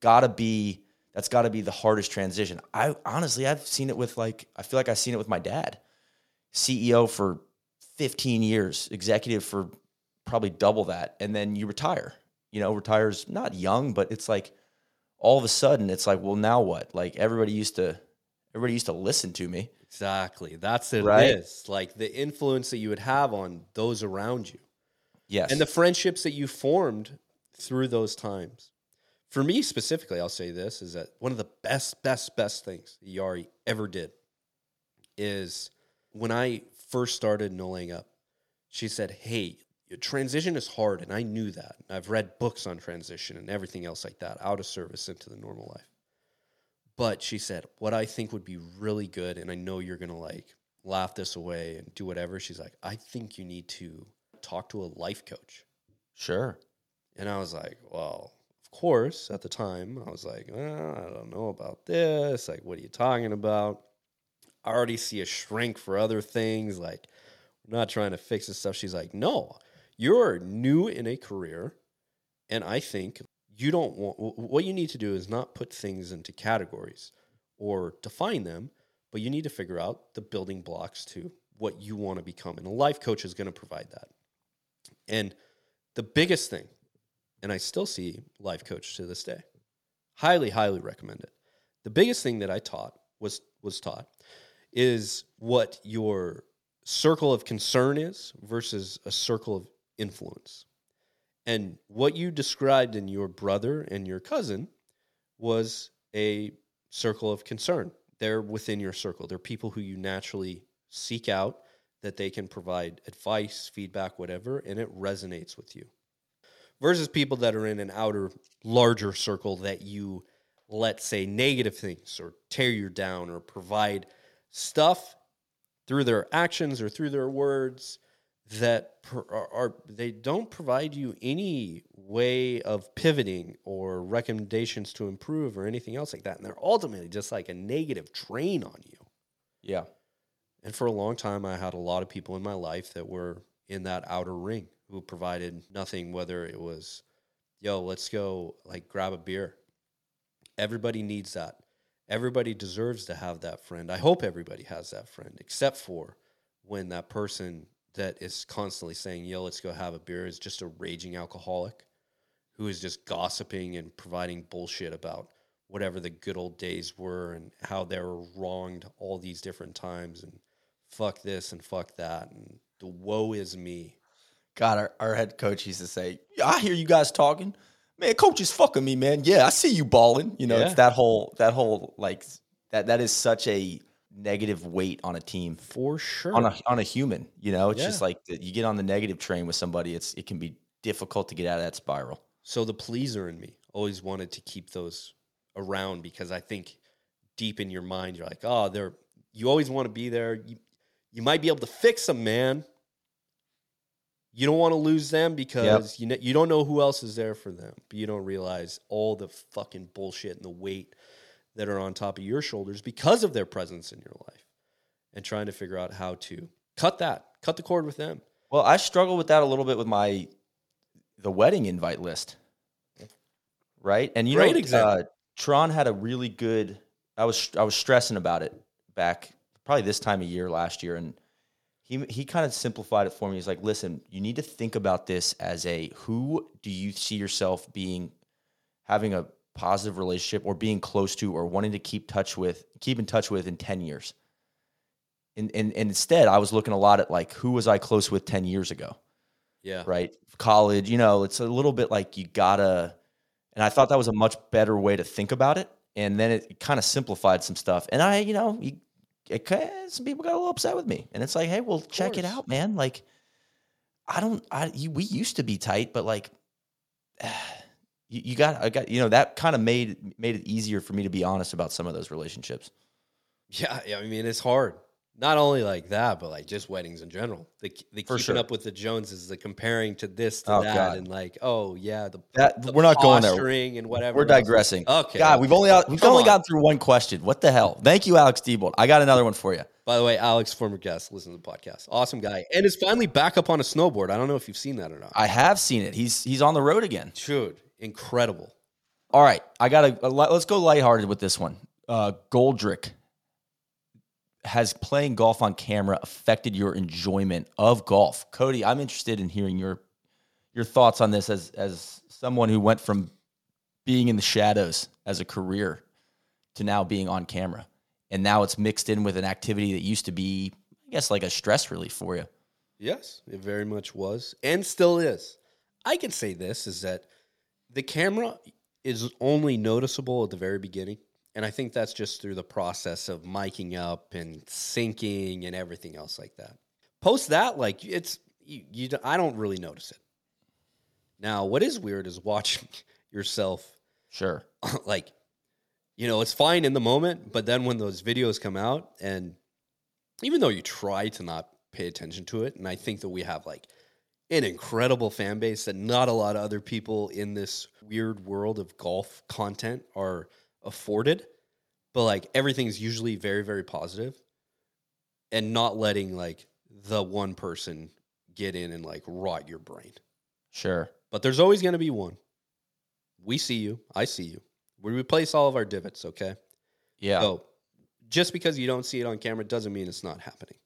S2: gotta be That's got to be the hardest transition. I honestly, I've seen it with like, I feel like I've seen it with my dad, CEO for 15 years, executive for probably double that, and then you retire. You know, retires not young, but it's like all of a sudden it's like, well, now what? Like everybody used to, everybody used to listen to me.
S1: Exactly. That's it.
S2: Right?
S1: Is like the influence that you would have on those around you.
S2: Yes,
S1: and the friendships that you formed through those times. For me specifically, I'll say this is that one of the best, best, best things Yari ever did is when I first started no laying up, she said, Hey, your transition is hard. And I knew that. I've read books on transition and everything else like that, out of service into the normal life. But she said, What I think would be really good, and I know you're going to like laugh this away and do whatever. She's like, I think you need to talk to a life coach.
S2: sure.
S1: And I was like, well, of course, at the time, I was like, well, I don't know about this. Like, what are you talking about? I already see a shrink for other things. Like, we're not trying to fix this stuff. She's like, no, you're new in a career. And I think you don't want, what you need to do is not put things into categories or define them, but you need to figure out the building blocks to what you want to become. And a life coach is going to provide that. And the biggest thing, and I still see life coach to this day. Highly, highly recommend it. The biggest thing that I taught was was taught is what your circle of concern is versus a circle of influence. And what you described in your brother and your cousin was a circle of concern. They're within your circle. They're people who you naturally seek out that they can provide advice, feedback, whatever, and it resonates with you versus people that are in an outer larger circle that you let's say negative things or tear you down or provide stuff through their actions or through their words that are, are, they don't provide you any way of pivoting or recommendations to improve or anything else like that and they're ultimately just like a negative drain on you
S2: Yeah.
S1: and for a long time i had a lot of people in my life that were in that outer ring who provided nothing, whether it was, yo, let's go like grab a beer. Everybody needs that. Everybody deserves to have that friend. I hope everybody has that friend, except for when that person that is constantly saying, yo, let's go have a beer is just a raging alcoholic who is just gossiping and providing bullshit about whatever the good old days were and how they were wronged all these different times and fuck this and fuck that and the woe is me
S2: God, our, our head coach used to say, I hear you guys talking. Man, coach is fucking me, man. Yeah, I see you balling. You know,
S1: Yeah.
S2: it's that whole that whole like that that is such a negative weight on a team.
S1: for sure
S2: On a on a human, you know, it's
S1: Yeah.
S2: just like you get on the negative train with somebody, it's it can be difficult to get out of that spiral.
S1: So the pleaser in me always wanted to keep those around because I think deep in your mind you're like, oh, they're you always want to be there. You you might be able to fix them, man. You don't want to lose them because you know, you don't know who else is there for them, but you don't realize all the fucking bullshit and the weight that are on top of your shoulders because of their presence in your life, and trying to figure out how to cut that, cut the cord with them.
S2: Well, I struggle with that a little bit with my the wedding invite list. Right? And you
S1: Great
S2: know
S1: example.
S2: uh, Tron had a really good I was I was stressing about it back probably this time of year last year and he he kind of simplified it for me. He's like, "Listen, you need to think about this as a who do you see yourself being having a positive relationship or being close to or wanting to keep touch with keep in touch with in 10 years." And, and, and instead, I was looking a lot at like who was I close with 10 years ago?
S1: Yeah,
S2: right? College, you know, it's a little bit like you gotta, and I thought that was a much better way to think about it. And then it kind of simplified some stuff. And I, you know, you, it, some people got a little upset with me, and it's like, hey, well, check it out, man. Like, I don't, I, you, we used to be tight, but like, you, you got, I got, you know, that kind of made made it easier for me to be honest about some of those relationships.
S1: Yeah, yeah, I mean it's hard. Not only like that, but like just weddings in general. The the
S2: For
S1: keeping
S2: sure.
S1: up with the Joneses, the comparing to this to
S2: Oh,
S1: that,
S2: God.
S1: and like, oh yeah, the,
S2: That
S1: the
S2: we're not going there.
S1: and whatever.
S2: We're digressing.
S1: Okay.
S2: God, we've only we've
S1: Come
S2: only
S1: on.
S2: gotten through one question. What the hell? Thank you, Alex Diebold. I got another one for you.
S1: By the way, Alex, former guest, listen to the podcast. Awesome guy, and is finally back up on a snowboard. I don't know if you've seen that or not.
S2: I have seen it. He's he's on the road again.
S1: Dude, incredible.
S2: All right, I got to let's go lighthearted with this one. Uh, Goldrick has playing golf on camera affected your enjoyment of golf? Cody, I'm interested in hearing your your thoughts on this as as someone who went from being in the shadows as a career to now being on camera. And now it's mixed in with an activity that used to be, I guess, like a stress relief for you.
S1: Yes, it very much was and still is. I can say this is that the camera is only noticeable at the very beginning. And I think that's just through the process of miking up and syncing and everything else like that. Post that, like it's you, you I don't really notice it. Now, what is weird is watching [laughs] yourself.
S2: Sure. [laughs]
S1: like, you know, it's fine in the moment, but then when those videos come out, and even though you try to not pay attention to it, and I think that we have like an incredible fan base that not a lot of other people in this weird world of golf content are afforded, but like everything's usually very, very positive and not letting like the one person get in and like rot your brain.
S2: Sure.
S1: But there's always going to be one. We see you. I see you. We replace all of our divots, okay?
S2: Yeah.
S1: So just because you don't see it on camera doesn't mean it's not happening.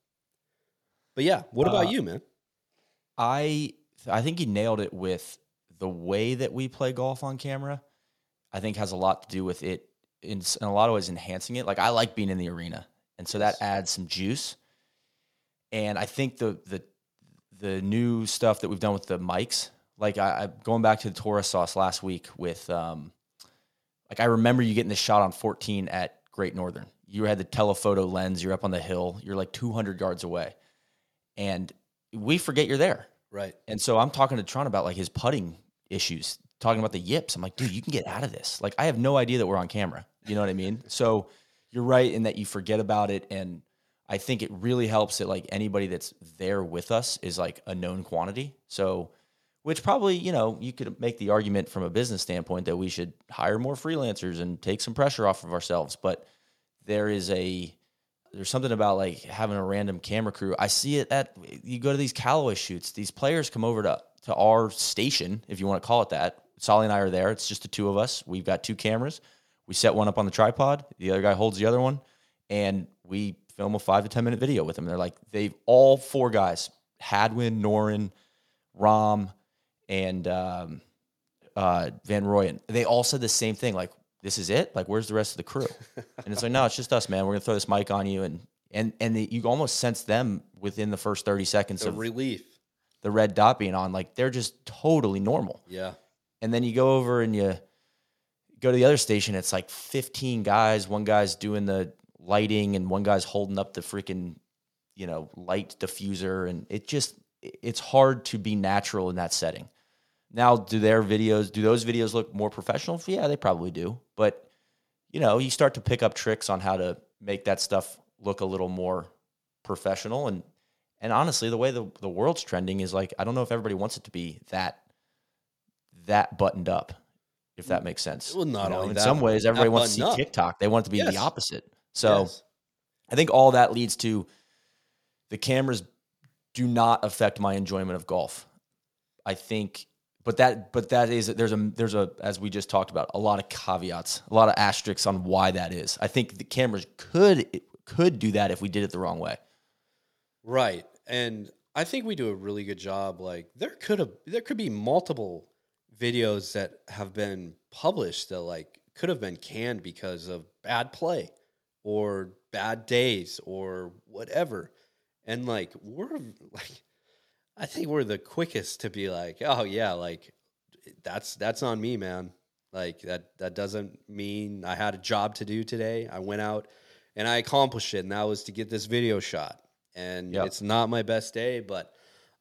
S1: But yeah, what about uh, you, man?
S2: I I think he nailed it with the way that we play golf on camera. I think has a lot to do with it in, in a lot of ways enhancing it. Like I like being in the arena, and so that adds some juice. And I think the the the new stuff that we've done with the mics, like I, I going back to the Torah sauce last week with, um, like I remember you getting the shot on 14 at Great Northern. You had the telephoto lens. You're up on the hill. You're like 200 yards away, and we forget you're there.
S1: Right.
S2: And so I'm talking to Tron about like his putting issues, talking about the yips. I'm like, dude, you can get out of this. Like, I have no idea that we're on camera. You know what I mean? [laughs] So you're right in that you forget about it. And I think it really helps that like anybody that's there with us is like a known quantity. So, which probably, you know, you could make the argument from a business standpoint that we should hire more freelancers and take some pressure off of ourselves. But there is a, there's something about like having a random camera crew. I see it at you go to these Callaway shoots. These players come over to to our station, if you want to call it that. Soly and I are there. It's just the two of us. We've got two cameras. We set one up on the tripod. The other guy holds the other one, and we film a five to ten minute video with them. They're like they've all four guys: Hadwin, Noren, Rahm, and um, uh, Van Rooyen. They all said the same thing. Like this is it? Like, where's the rest of the crew? and it's like, no, it's just us, man. We're gonna throw this mic on you, and and and the, you almost sense them within the first thirty seconds
S1: the
S2: of
S1: relief,
S2: the red dot being on. Like they're just totally normal.
S1: Yeah.
S2: And then you go over and you go to the other station. It's like fifteen guys. One guy's doing the lighting, and one guy's holding up the freaking, you know, light diffuser, and it just it's hard to be natural in that setting. Now, do their videos, do those videos look more professional? Yeah, they probably do. But, you know, you start to pick up tricks on how to make that stuff look a little more professional. And, and honestly, the way the, the world's trending is like, I don't know if everybody wants it to be that, that buttoned up, if that makes sense.
S1: Well, not
S2: you know,
S1: only
S2: in
S1: that,
S2: some ways, everybody wants to see
S1: up.
S2: TikTok. They want it to be
S1: yes.
S2: the opposite. So
S1: yes.
S2: I think all that leads to the cameras do not affect my enjoyment of golf. I think but that but that is there's a there's a as we just talked about a lot of caveats a lot of asterisks on why that is. I think the cameras could could do that if we did it the wrong way.
S1: Right. And i think we do a really good job like there could have there could be multiple videos that have been published that like could have been canned because of bad play or bad days or whatever. And like we're like I think we're the quickest to be like, oh yeah, like that's that's on me, man. Like that that doesn't mean I had a job to do today. I went out and I accomplished it, and that was to get this video shot. And yep. it's not my best day, but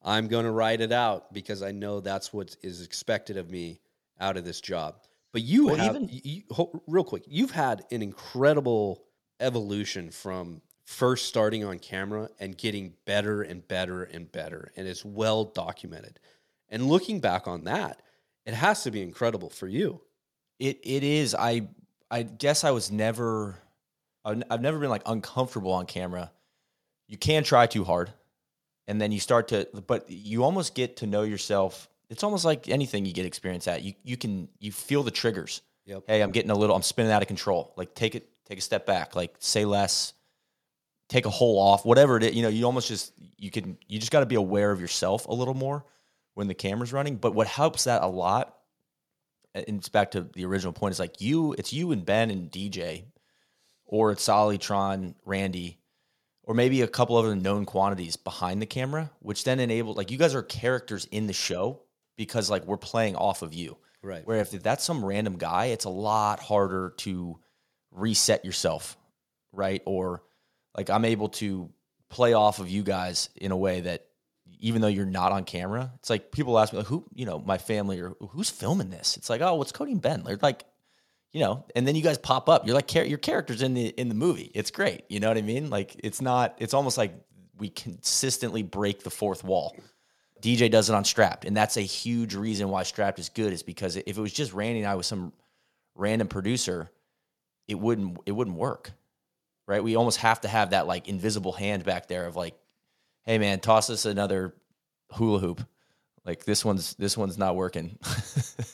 S1: I'm gonna ride it out because I know that's what is expected of me out of this job. But you well, have, even, you, real quick, you've had an incredible evolution from first starting on camera and getting better and better and better. And it's well documented. And looking back on that, it has to be incredible for you.
S2: It it is. I I guess I was never I've never been like uncomfortable on camera. You can try too hard and then you start to but you almost get to know yourself. It's almost like anything you get experience at. You you can you feel the triggers
S1: Yep.
S2: Hey, I'm getting a little, I'm spinning out of control. Like take it, take a step back. Like say less, take a hole off, whatever it is. You know, you almost just you can you just got to be aware of yourself a little more when the camera's running. But what helps that a lot, and it's back to the original point, is like you, it's you and Ben and DJ, or it's Soly, Tron, Randy, or maybe a couple other known quantities behind the camera, which then enables like you guys are characters in the show because like we're playing off of you.
S1: Right.
S2: Where if that's some random guy, it's a lot harder to reset yourself, right? Or like I'm able to play off of you guys in a way that even though you're not on camera, it's like people ask me like who, you know, my family or who's filming this? It's like, oh, what's Cody and Ben? They're like, you know, and then you guys pop up. You're like your characters in the in the movie. It's great. You know what I mean? Like it's not. It's almost like we consistently break the fourth wall. DJ does it on Strapped, and that's a huge reason why Strapped is good. Is because if it was just Randy and I with some random producer, it wouldn't it wouldn't work, right? We almost have to have that like invisible hand back there of like, hey man, toss us another hula hoop. Like this one's this one's not working.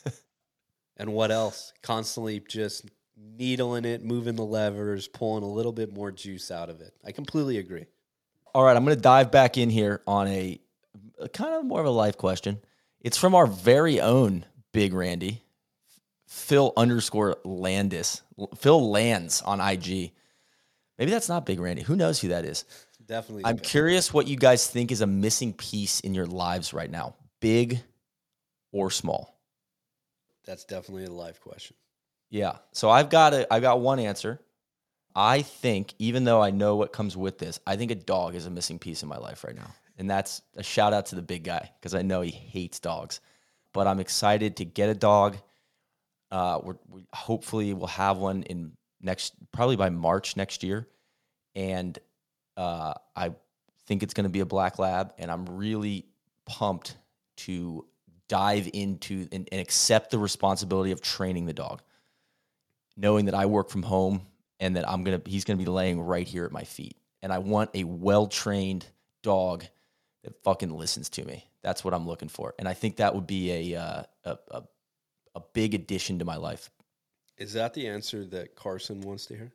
S2: [laughs]
S1: and what else? Constantly just needling it, moving the levers, pulling a little bit more juice out of it. I completely agree.
S2: All right, I'm going to dive back in here on a kind of more of a life question. It's from our very own Big Randy, Phil underscore Landis, Phil Lands on IG. Maybe that's not Big Randy. Who knows who that is?
S1: Definitely.
S2: I'm curious what you guys think is a missing piece in your lives right now, big or small.
S1: That's definitely a life question.
S2: Yeah. So I've got a I've got one answer. I think, even though I know what comes with this, I think a dog is a missing piece in my life right now. And that's a shout out to the big guy because I know he hates dogs. But I'm excited to get a dog. Uh, we're, we hopefully we'll have one in next, probably by March next year. And uh, I think it's going to be a black lab. And I'm really pumped to dive into and, and accept the responsibility of training the dog, knowing that I work from home and that I'm gonna he's gonna be laying right here at my feet. And I want a well trained dog that fucking listens to me. That's what I'm looking for. And I think that would be a uh, a, a, a big addition to my life.
S1: Is that the answer that Carson wants to hear?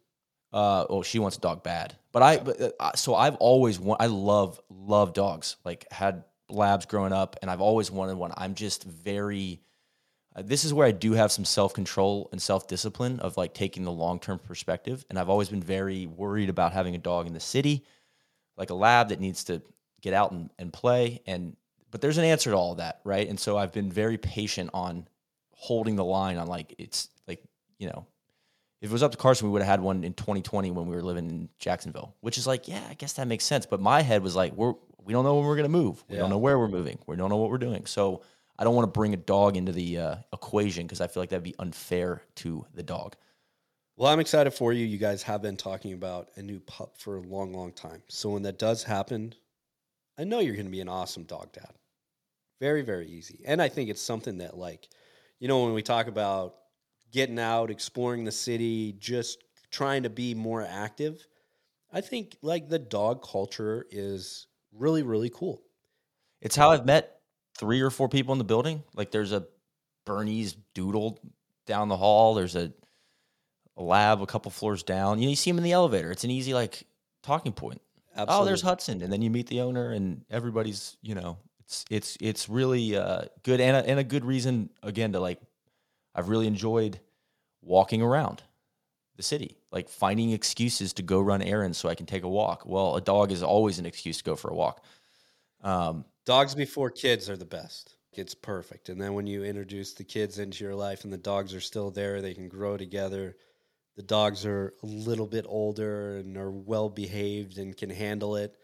S2: Uh, oh, she wants a dog bad. But I, but, uh, so I've always want. I love love dogs. Like had labs growing up, and I've always wanted one. I'm just very. Uh, this is where I do have some self control and self discipline of like taking the long term perspective. And I've always been very worried about having a dog in the city, like a lab that needs to get out and, and play. And but there's an answer to all that, right? And so I've been very patient on holding the line on like it's you know if it was up to Carson, we would have had one in 2020 when we were living in Jacksonville, which is like, yeah, I guess that makes sense. But my head was like, we're we don't know when we're gonna move. We
S1: Yeah.
S2: don't know where we're moving. We don't know what we're doing. So I don't want to bring a dog into the uh, equation because I feel like that'd be unfair to the dog.
S1: Well, I'm excited for you. You guys have been talking about a new pup for a long, long time. So when that does happen, I know you're going to be an awesome dog dad. Very, very easy. And I think it's something that, like, you know, when we talk about getting out, exploring the city, just trying to be more active, I think like the dog culture is really, really cool.
S2: It's how I've met three or four people in the building. Like there's a Bernie's doodle down the hall. There's a, a lab a couple floors down. You know, you see him in the elevator. It's an easy like talking point.
S1: Absolutely.
S2: Oh, there's Hudson, and then you meet the owner, and everybody's you know, it's it's it's really uh, good and a, and a good reason again to like. I've really enjoyed walking around the city, like finding excuses to go run errands so I can take a walk. Well, a dog is always an excuse to go for a walk. Um,
S1: Dogs before kids are the best. It's perfect. And then when you introduce the kids into your life and the dogs are still there, they can grow together. The dogs are a little bit older and are well behaved and can handle it.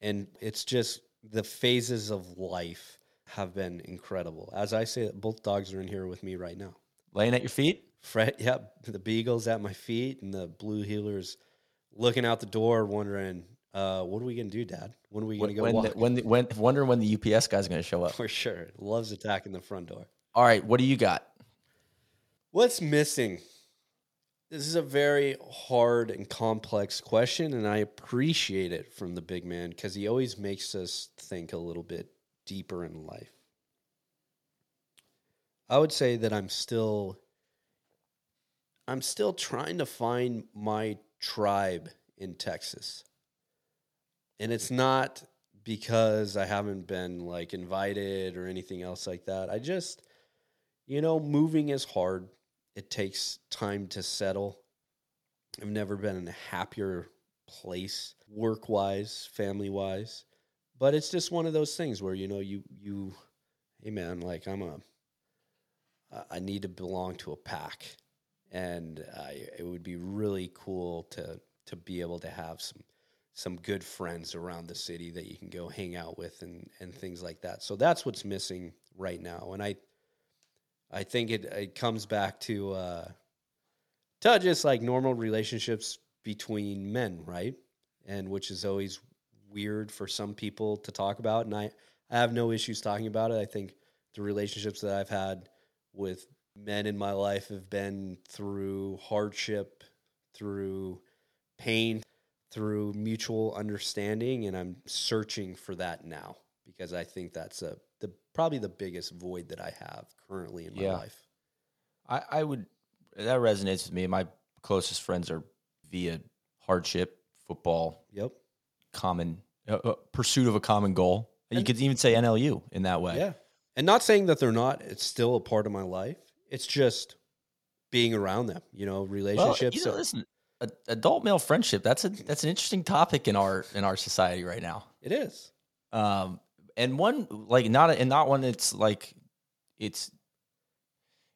S1: And it's just the phases of life have been incredible. As I say, both dogs are in here with me right now.
S2: laying at your feet.
S1: Fred, [laughs] yep, the beagle's at my feet and the blue heeler's looking out the door, wondering, uh, what are we gonna do, Dad? When are we gonna go
S2: when,
S1: walk?
S2: the, when, the, when wondering when the UPS guy's going to show up. [laughs]
S1: For sure. Loves attacking the front door.
S2: All right, what do you got?
S1: What's missing? This is a very hard and complex question, and I appreciate it from the big man because he always makes us think a little bit deeper in life. I would say that I'm still I'm still trying to find my tribe in Texas. And it's not because I haven't been like invited or anything else like that. I just, you know, moving is hard. It takes time to settle. I've never been in a happier place work wise, family wise. But it's just one of those things where, you know, you, you, hey man, like I'm a, I need to belong to a pack. And I, it would be really cool to, to be able to have some, some good friends around the city that you can go hang out with and, and things like that. So that's what's missing right now. And I, I think it, it comes back to, uh, to just like normal relationships between men, right? And which is always weird for some people to talk about. And I, I have no issues talking about it. I think the relationships that I've had with men in my life have been through hardship, through pain, through mutual understanding. And I'm searching for that now because I think that's a, the, probably the biggest void that I have currently in my
S2: Yeah.
S1: life.
S2: I, I would that resonates with me. My closest friends are via hardship, football,
S1: Yep.
S2: common uh, uh, pursuit of a common goal. And you could even say NLU in that way.
S1: Yeah. And not saying that they're not, it's still a part of my life. It's just being around them, you know,
S2: Well,
S1: relationships.
S2: you know, listen, adult male friendship that's a that's an interesting topic in our in our society right now.
S1: it is.
S2: Um, and one like not a, and not one that's like it's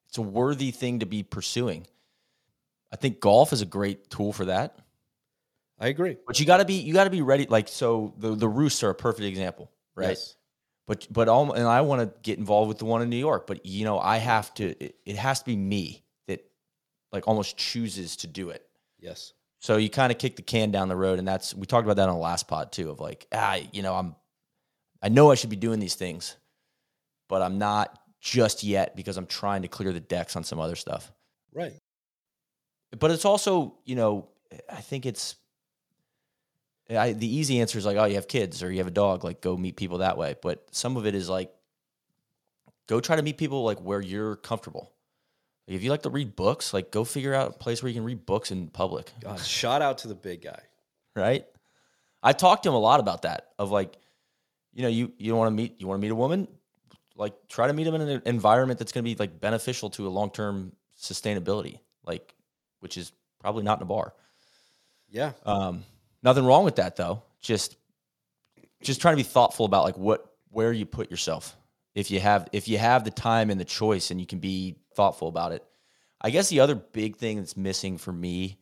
S2: it's a worthy thing to be pursuing. I think golf is a great tool for that.
S1: I agree.
S2: But you got to be you got to be ready. Like so, the the roosts are a perfect example, right?
S1: Yes.
S2: But but all and I want to get involved with the one in New York. But you know, I have to. It, it has to be me that like almost chooses to do it.
S1: Yes.
S2: So you kind of kick the can down the road, and that's we talked about that on the last pod too. Of like, ah, you know, I'm I know I should be doing these things, but I'm not just yet because I'm trying to clear the decks on some other stuff
S1: Right.
S2: but it's also you know i think it's I, the easy answer is like oh you have kids or you have a dog like go meet people that way. But some of it is like go try to meet people like where you're comfortable. Like, if you like to read books like go figure out a place where you can read books in public. [laughs]
S1: God, shout out to the big guy.
S2: right? I talked to him a lot about that of like you know you you want to meet you want to meet a woman? Like try to meet them in an environment that's going to be like beneficial to a long-term sustainability like which is probably not in a bar.
S1: Yeah.
S2: um, nothing wrong with that though. Just just trying to be thoughtful about like what where you put yourself. If you have if you have the time and the choice and you can be thoughtful about it. I guess the other big thing that's missing for me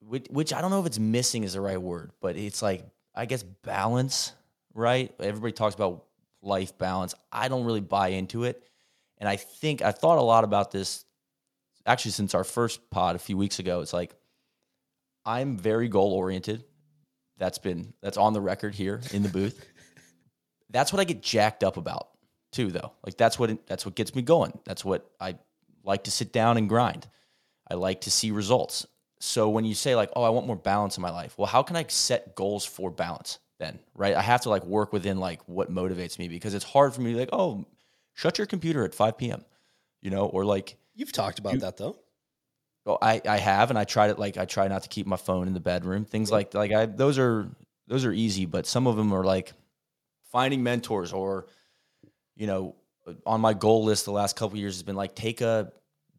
S2: which, which I don't know if it's missing is the right word, but it's like I guess balance, right? Everybody talks about life balance. I don't really buy into it. And I think I thought a lot about this actually since our first pod a few weeks ago. It's like I'm very goal oriented. That's been that's on the record here in the booth. [laughs] that's what I get jacked up about too, though. Like that's what that's what gets me going. That's what I like to sit down and grind. I like to see results. So when you say like, "Oh, I want more balance in my life," well, how can I set goals for balance then? Right? I have to like work within like what motivates me because it's hard for me to be like, "Oh, shut your computer at 5 p.m." You know, or like
S1: You've talked about that though.
S2: Well, I, I have, and I try to like I try not to keep my phone in the bedroom. Things like like I those are those are easy, but some of them are like finding mentors or you know on my goal list the last couple years has been like take a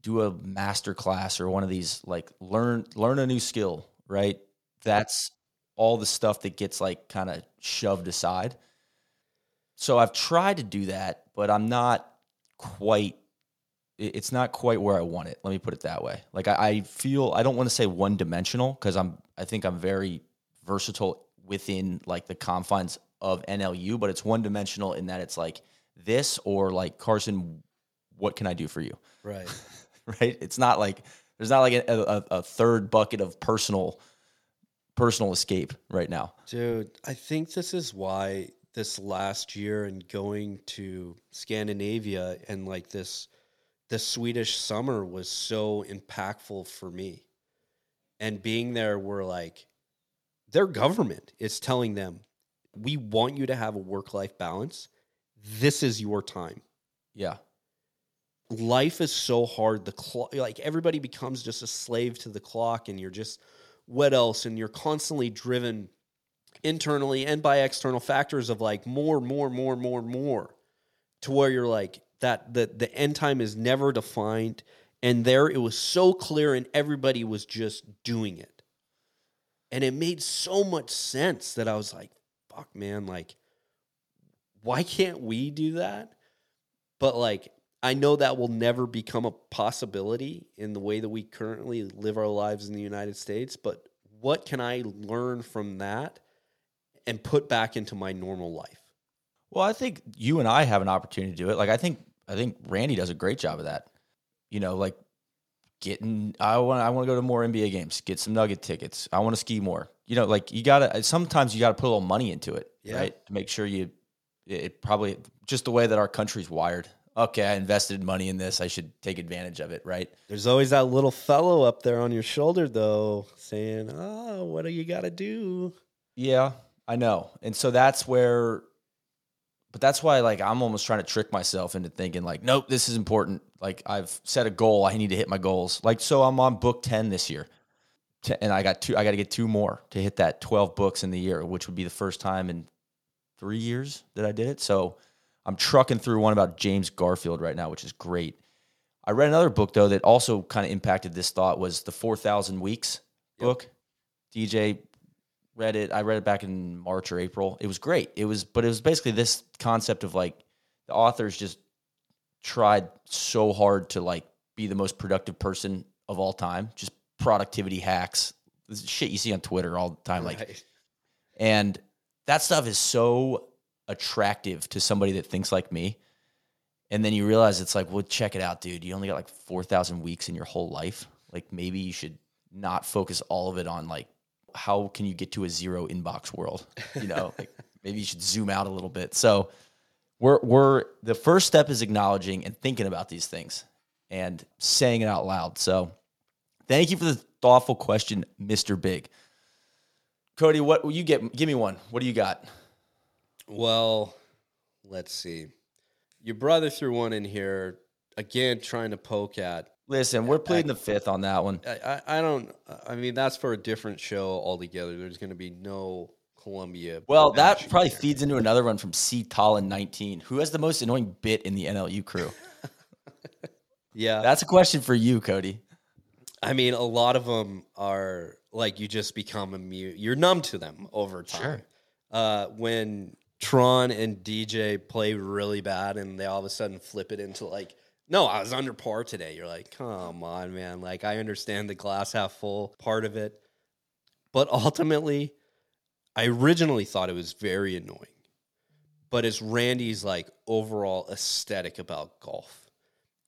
S2: do a master class or one of these like learn learn a new skill, right? That's all the stuff that gets like kind of shoved aside. So I've tried to do that, but I'm not quite it- it's not quite where I want it. Let me put it that way. Like I, I feel I don't want to say one dimensional because I'm I think I'm very versatile within like the confines of NLU, but it's one dimensional in that it's like this or like Carson, what can I do for you?
S1: Right. [laughs]
S2: Right? It's not like there's not like a, a, a third bucket of personal personal escape right now.
S1: Dude, I think this is why this last year and going to Scandinavia and like this the Swedish summer was so impactful for me. And being there we're like their government is telling them we want you to have a work life balance. This is your time.
S2: Yeah.
S1: life is so hard. The clock, like everybody becomes just a slave to the clock, and you're just what else? And you're constantly driven internally and by external factors of like more, more, more, more, more, to where you're like that. The the end time is never defined, and there it was so clear, and everybody was just doing it, and it made so much sense that I was like, "Fuck, man!" Like, why can't we do that? But like I know that will never become a possibility in the way that we currently live our lives in the United States. But what can I learn from that and put back into my normal life?
S2: Well, I think you and I have an opportunity to do it. Like I think I think Randy does a great job of that. You know, like getting I want I want to go to more NBA games, get some nugget tickets. I want to ski more. You know, like you got to sometimes you got to put a little money into it, yeah. right? To make sure you it probably just the way that our country's wired okay, I invested money in this. I should take advantage of it, right?
S1: There's always that little fellow up there on your shoulder, though, saying, oh, what do you got to do?
S2: Yeah, I know. And so that's where, but that's why, like, I'm almost trying to trick myself into thinking, like, nope, this is important. Like, I've set a goal. I need to hit my goals. Like, so I'm on book 10 this year. And I got two, I got to get two more to hit that 12 books in the year, which would be the first time in three years that I did it. So, I'm trucking through one about James Garfield right now, which is great. I read another book though that also kind of impacted this thought was the 4000 weeks yep. book. DJ read it. I read it back in March or April. It was great. It was but it was basically this concept of like the authors just tried so hard to like be the most productive person of all time. Just productivity hacks. This shit you see on Twitter all the time right. like and that stuff is so attractive to somebody that thinks like me. And then you realize it's like, well, check it out, dude. You only got like 4,000 weeks in your whole life. Like maybe you should not focus all of it on like, how can you get to a zero inbox world? You know, [laughs] like maybe you should zoom out a little bit. So we're, we're, the first step is acknowledging and thinking about these things and saying it out loud. So thank you for the thoughtful question, Mr. Big. Cody, what you get? Give me one. What do you got?
S1: Well, let's see. Your brother threw one in here again, trying to poke at.
S2: Listen, we're pleading the fifth on that one.
S1: I, I, I don't. I mean, that's for a different show altogether. There's going to be no Columbia.
S2: Well, that probably feeds into another one from C. Tallin 19. Who has the most annoying bit in the NLU crew? [laughs]
S1: yeah.
S2: That's a question for you, Cody.
S1: I mean, a lot of them are like you just become immune. You're numb to them over time. Sure. Uh, when Tron and DJ play really bad and they all of a sudden flip it into like, no, I was under par today. You're like, come on, man. Like, I understand the glass half full part of it. But ultimately, I originally thought it was very annoying. But it's Randy's like overall aesthetic about golf.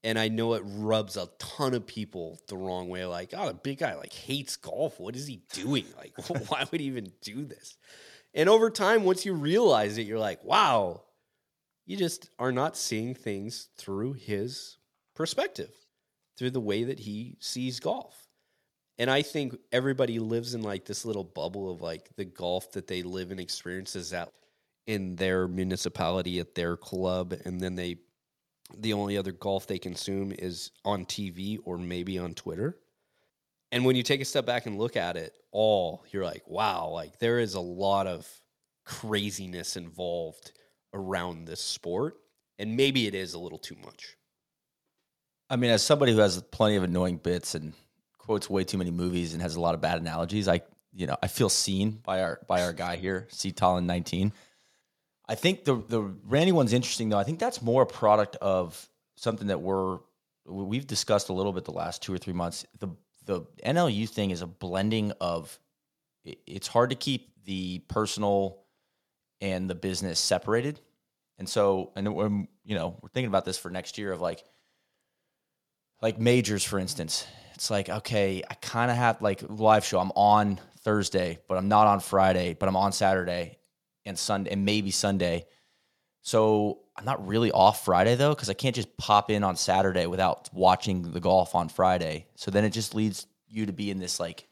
S1: And I know it rubs a ton of people the wrong way. Like, oh, the big guy like hates golf. What is he doing? Like, [laughs] why would he even do this? And over time, once you realize it, you're like, wow, you just are not seeing things through his perspective, through the way that he sees golf. And I think everybody lives in like this little bubble of like the golf that they live and experiences that in their municipality at their club. And then they, the only other golf they consume is on TV or maybe on Twitter. And when you take a step back and look at it all, you're like, wow, like there is a lot of craziness involved around this sport. And maybe it is a little too much.
S2: I mean, as somebody who has plenty of annoying bits and quotes way too many movies and has a lot of bad analogies, I you know, I feel seen by our by our guy here, C Tallin 19. I think the the Randy one's interesting though. I think that's more a product of something that we're we've discussed a little bit the last two or three months. The the NLU thing is a blending of it's hard to keep the personal and the business separated. And so, and when, you know, we're thinking about this for next year of like, like majors, for instance, it's like, okay, I kind of have like live show. I'm on Thursday, but I'm not on Friday, but I'm on Saturday and Sunday and maybe Sunday. So I'm not really off Friday though, because I can't just pop in on Saturday without watching the golf on Friday. So then it just leads you to be in this like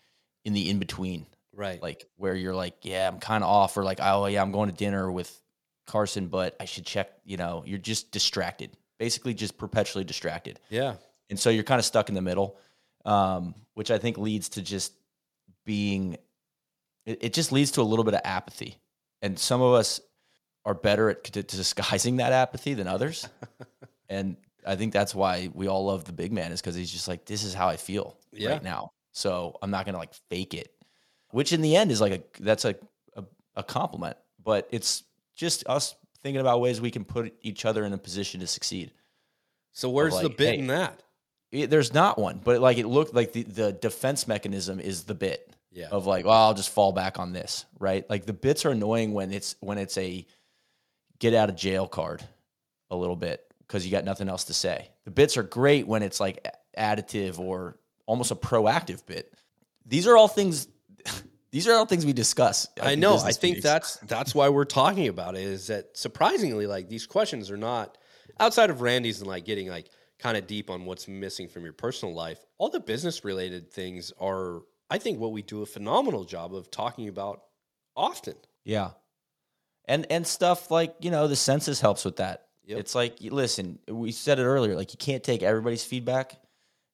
S2: in the in between,
S1: right?
S2: Like where you're like, yeah, I'm kind of off, or like, oh yeah, I'm going to dinner with Carson, but I should check. You know, you're just distracted. basically just perpetually distracted.
S1: Yeah.
S2: And so you're kind of stuck in the middle, um, which I think leads to just being, it, it, just leads to a little bit of apathy. And some of us are better at disguising that apathy than others. [laughs] and I think that's why we all love the big man is because he's just like, this is how I feel yeah. right now. So I'm not going to like fake it, which in the end is like a, that's a, a, a compliment, but it's just us thinking about ways we can put each other in a position to succeed.
S1: So where's like, the bit hey, in that?
S2: It, there's not one, but like it looked like the, the defense mechanism is the bit
S1: yeah.
S2: of like, well, I'll just fall back on this, right? Like the bits are annoying when it's when it's a get out of jail card a little bit because you got nothing else to say. The bits are great when it's like additive or almost a proactive bit. These are all things these are all things we discuss.
S1: I know. I think meetings. that's that's why we're talking about it. Is that surprisingly, like these questions are not outside of Randy's and like getting like kind of deep on what's missing from your personal life. All the business related things are, I think, what we do a phenomenal job of talking about often.
S2: Yeah, and and stuff like you know the census helps with that. Yep. It's like listen, we said it earlier. Like you can't take everybody's feedback,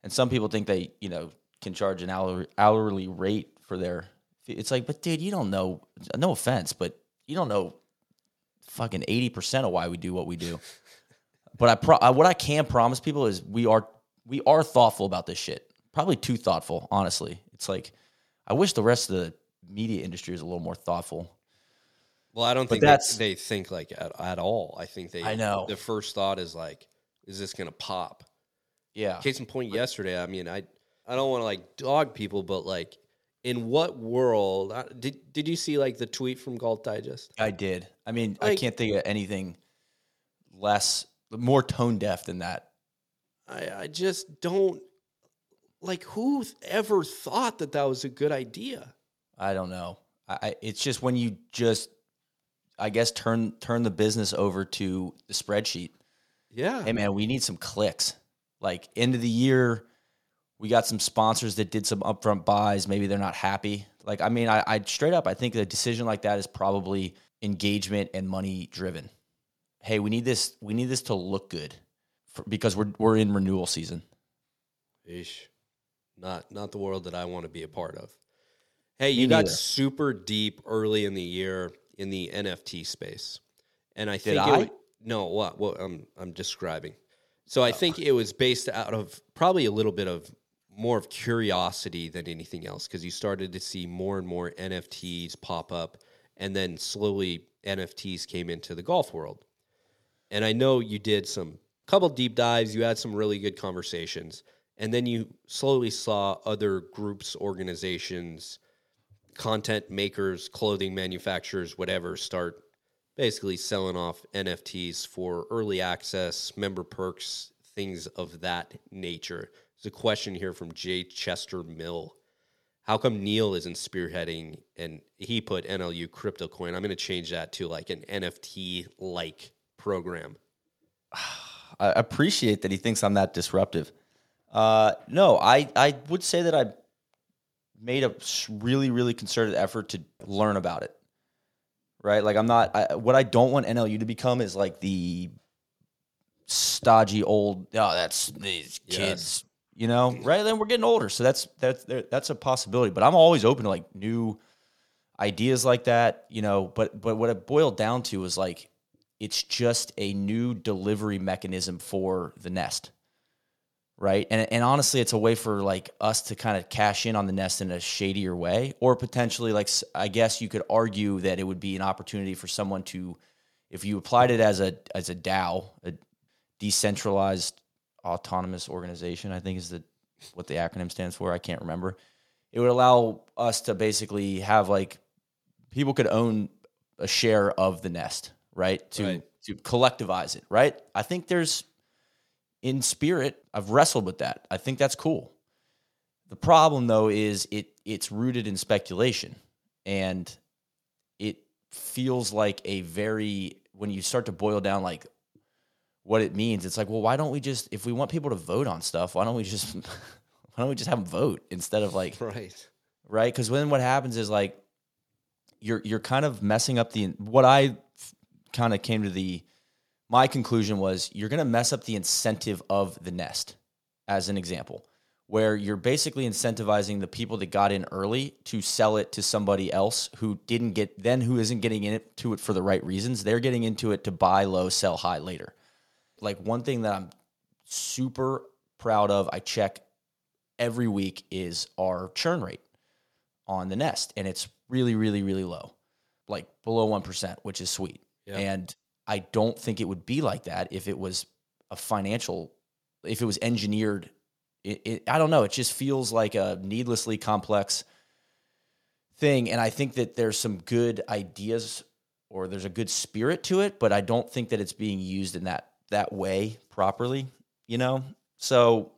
S2: and some people think they you know can charge an hourly, hourly rate for their it's like, but dude, you don't know. No offense, but you don't know fucking eighty percent of why we do what we do. [laughs] but I, pro- I, what I can promise people is we are we are thoughtful about this shit. Probably too thoughtful, honestly. It's like I wish the rest of the media industry is a little more thoughtful.
S1: Well, I don't but think that's, they, they think like at, at all. I think they.
S2: I know
S1: the first thought is like, is this gonna pop?
S2: Yeah.
S1: Case in point, yesterday. I mean, I I don't want to like dog people, but like in what world uh, did did you see like the tweet from Golf Digest?
S2: I did. I mean, like, I can't think of anything less more tone deaf than that.
S1: I I just don't like who ever thought that that was a good idea.
S2: I don't know. I it's just when you just I guess turn turn the business over to the spreadsheet.
S1: Yeah.
S2: Hey man, we need some clicks. Like end of the year we got some sponsors that did some upfront buys. Maybe they're not happy. Like, I mean, I, I straight up, I think a decision like that is probably engagement and money driven. Hey, we need this. We need this to look good for, because we're we're in renewal season.
S1: Ish, not not the world that I want to be a part of. Hey, you got super deep early in the year in the NFT space, and I think
S2: I?
S1: no, what what I'm I'm describing. So I oh. think it was based out of probably a little bit of more of curiosity than anything else because you started to see more and more NFTs pop up, and then slowly NFTs came into the golf world. And I know you did some couple deep dives, you had some really good conversations, and then you slowly saw other groups, organizations, content makers, clothing manufacturers, whatever, start basically selling off NFTs for early access, member perks, things of that nature. There's a question here from Jay Chester Mill. How come Neil isn't spearheading and he put NLU crypto coin? I'm going to change that to like an NFT like program. [sighs]
S2: I appreciate that he thinks I'm that disruptive. Uh, no, I, I would say that I made a really, really concerted effort to learn about it. Right? Like, I'm not, I, what I don't want NLU to become is like the stodgy old, oh, that's these kids you know, right? Then we're getting older, so that's that's that's a possibility. But I'm always open to like new ideas like that, you know. But but what it boiled down to is like it's just a new delivery mechanism for the nest, right? And and honestly, it's a way for like us to kind of cash in on the nest in a shadier way, or potentially like I guess you could argue that it would be an opportunity for someone to, if you applied it as a as a DAO, a decentralized autonomous organization, I think is the what the acronym stands for. I can't remember. It would allow us to basically have like people could own a share of the nest, right? To right. to collectivize it, right? I think there's in spirit, I've wrestled with that. I think that's cool. The problem though is it it's rooted in speculation and it feels like a very when you start to boil down like what it means. It's like, well, why don't we just if we want people to vote on stuff, why don't we just [laughs] why don't we just have them vote instead of like
S1: right
S2: right? Because then what happens is like you're you're kind of messing up the what I kind of came to the my conclusion was you're going to mess up the incentive of the nest, as an example, where you're basically incentivizing the people that got in early to sell it to somebody else who didn't get then who isn't getting into it for the right reasons. They're getting into it to buy low, sell high later. Like one thing that I'm super proud of, I check every week is our churn rate on the nest, and it's really, really, really low, like below one percent, which is sweet.
S1: Yeah.
S2: And I don't think it would be like that if it was a financial, if it was engineered. It, it, I don't know. It just feels like a needlessly complex thing, and I think that there's some good ideas or there's a good spirit to it, but I don't think that it's being used in that that way properly. You know, so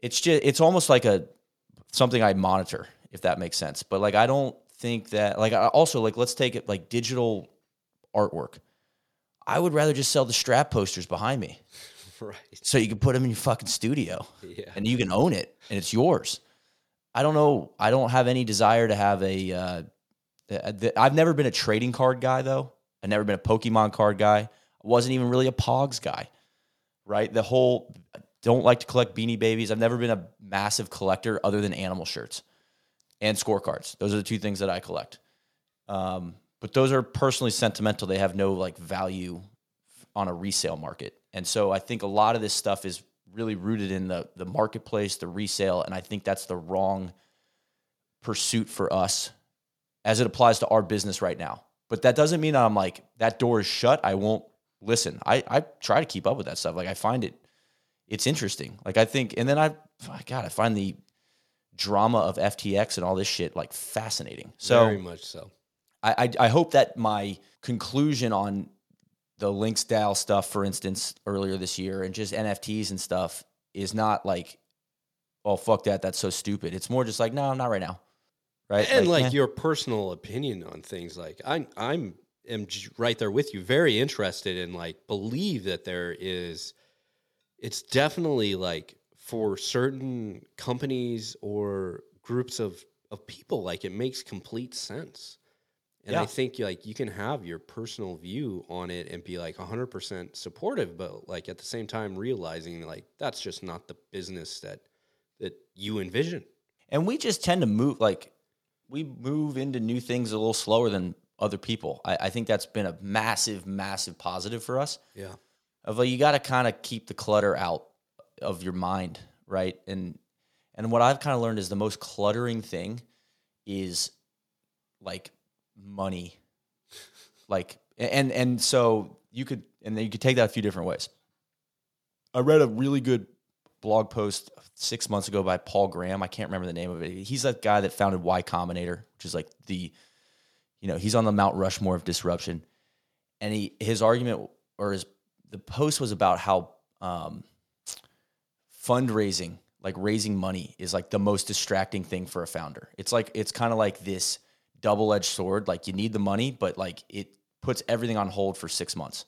S2: it's just it's almost like a something I monitor if that makes sense. But like I don't think that like I also like let's take it like digital artwork. I would rather just sell the strap posters behind me. [laughs]
S1: Right.
S2: So you can put them in your fucking studio
S1: Yeah.
S2: and you can own it and it's yours. I don't know. I don't have any desire to have a. Uh, I've never been a trading card guy though. I've never been a Pokemon card guy. Wasn't even really a Pogs guy. Right. The whole don't like to collect Beanie Babies. I've never been a massive collector other than animal shirts and scorecards. Those are the two things that I collect. Um, but those are personally sentimental. They have no like value on a resale market. And so I think a lot of this stuff is really rooted in the the marketplace, the resale, and I think that's the wrong pursuit for us as it applies to our business right now. But that doesn't mean I'm like that door is shut. I won't listen. I I try to keep up with that stuff. Like I find it it's interesting. Like I think and then I God, I find the drama of FTX and all this shit like fascinating. So
S1: Very much so.
S2: I, I I hope that my conclusion on the Links DAO stuff, for instance, earlier this year, and just NFTs and stuff is not like, oh fuck that, that's so stupid. It's more just like, no, not right now, right?
S1: and like,
S2: eh.
S1: your personal opinion on things like i'm i'm am right there with you very interested in like believe that there is it's definitely like for certain companies or groups of of people like it makes complete sense. And i think like you can have your personal view on it and be like 100% supportive but like at the same time realizing like that's just not the business that that you envision.
S2: And we just tend to move like we move into new things a little slower than other people. I, I think that's been a massive, massive positive for us.
S1: yeah
S2: of like you got to kind of keep the clutter out of your mind, right? And and what I've kind of learned is the most cluttering thing is like money, like and and so you could and then you could take that a few different ways. I read a really good blog post six months ago by Paul Graham. I can't remember the name of it. He's that guy that founded Y Combinator, which is like the, you know, he's on the Mount Rushmore of disruption. And he his argument or his the post was about how um, fundraising, like raising money, is like the most distracting thing for a founder. It's like it's kind of like this double edged sword. Like you need the money, but like it puts everything on hold for six months.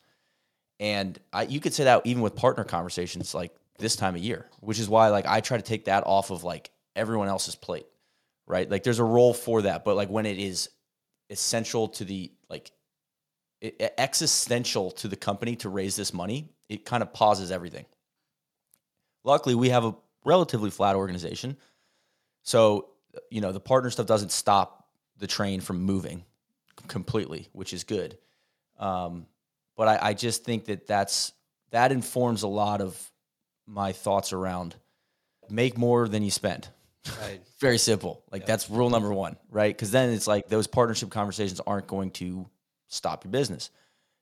S2: And I, you could say that even with partner conversations, like this time of year, which is why like I try to take that off of like everyone else's plate, right? Like there's a role for that, but like when it is essential to the like existential to the company to raise this money, it kind of pauses everything. Luckily, we have a relatively flat organization. So, you know, the partner stuff doesn't stop the train from moving completely, which is good. Um, but I, I just think that that's that informs a lot of my thoughts around make more than you spend.
S1: Right [laughs]
S2: Very simple. Like
S1: Yeah.
S2: that's rule number one, right? Because then it's like those partnership conversations aren't going to stop your business.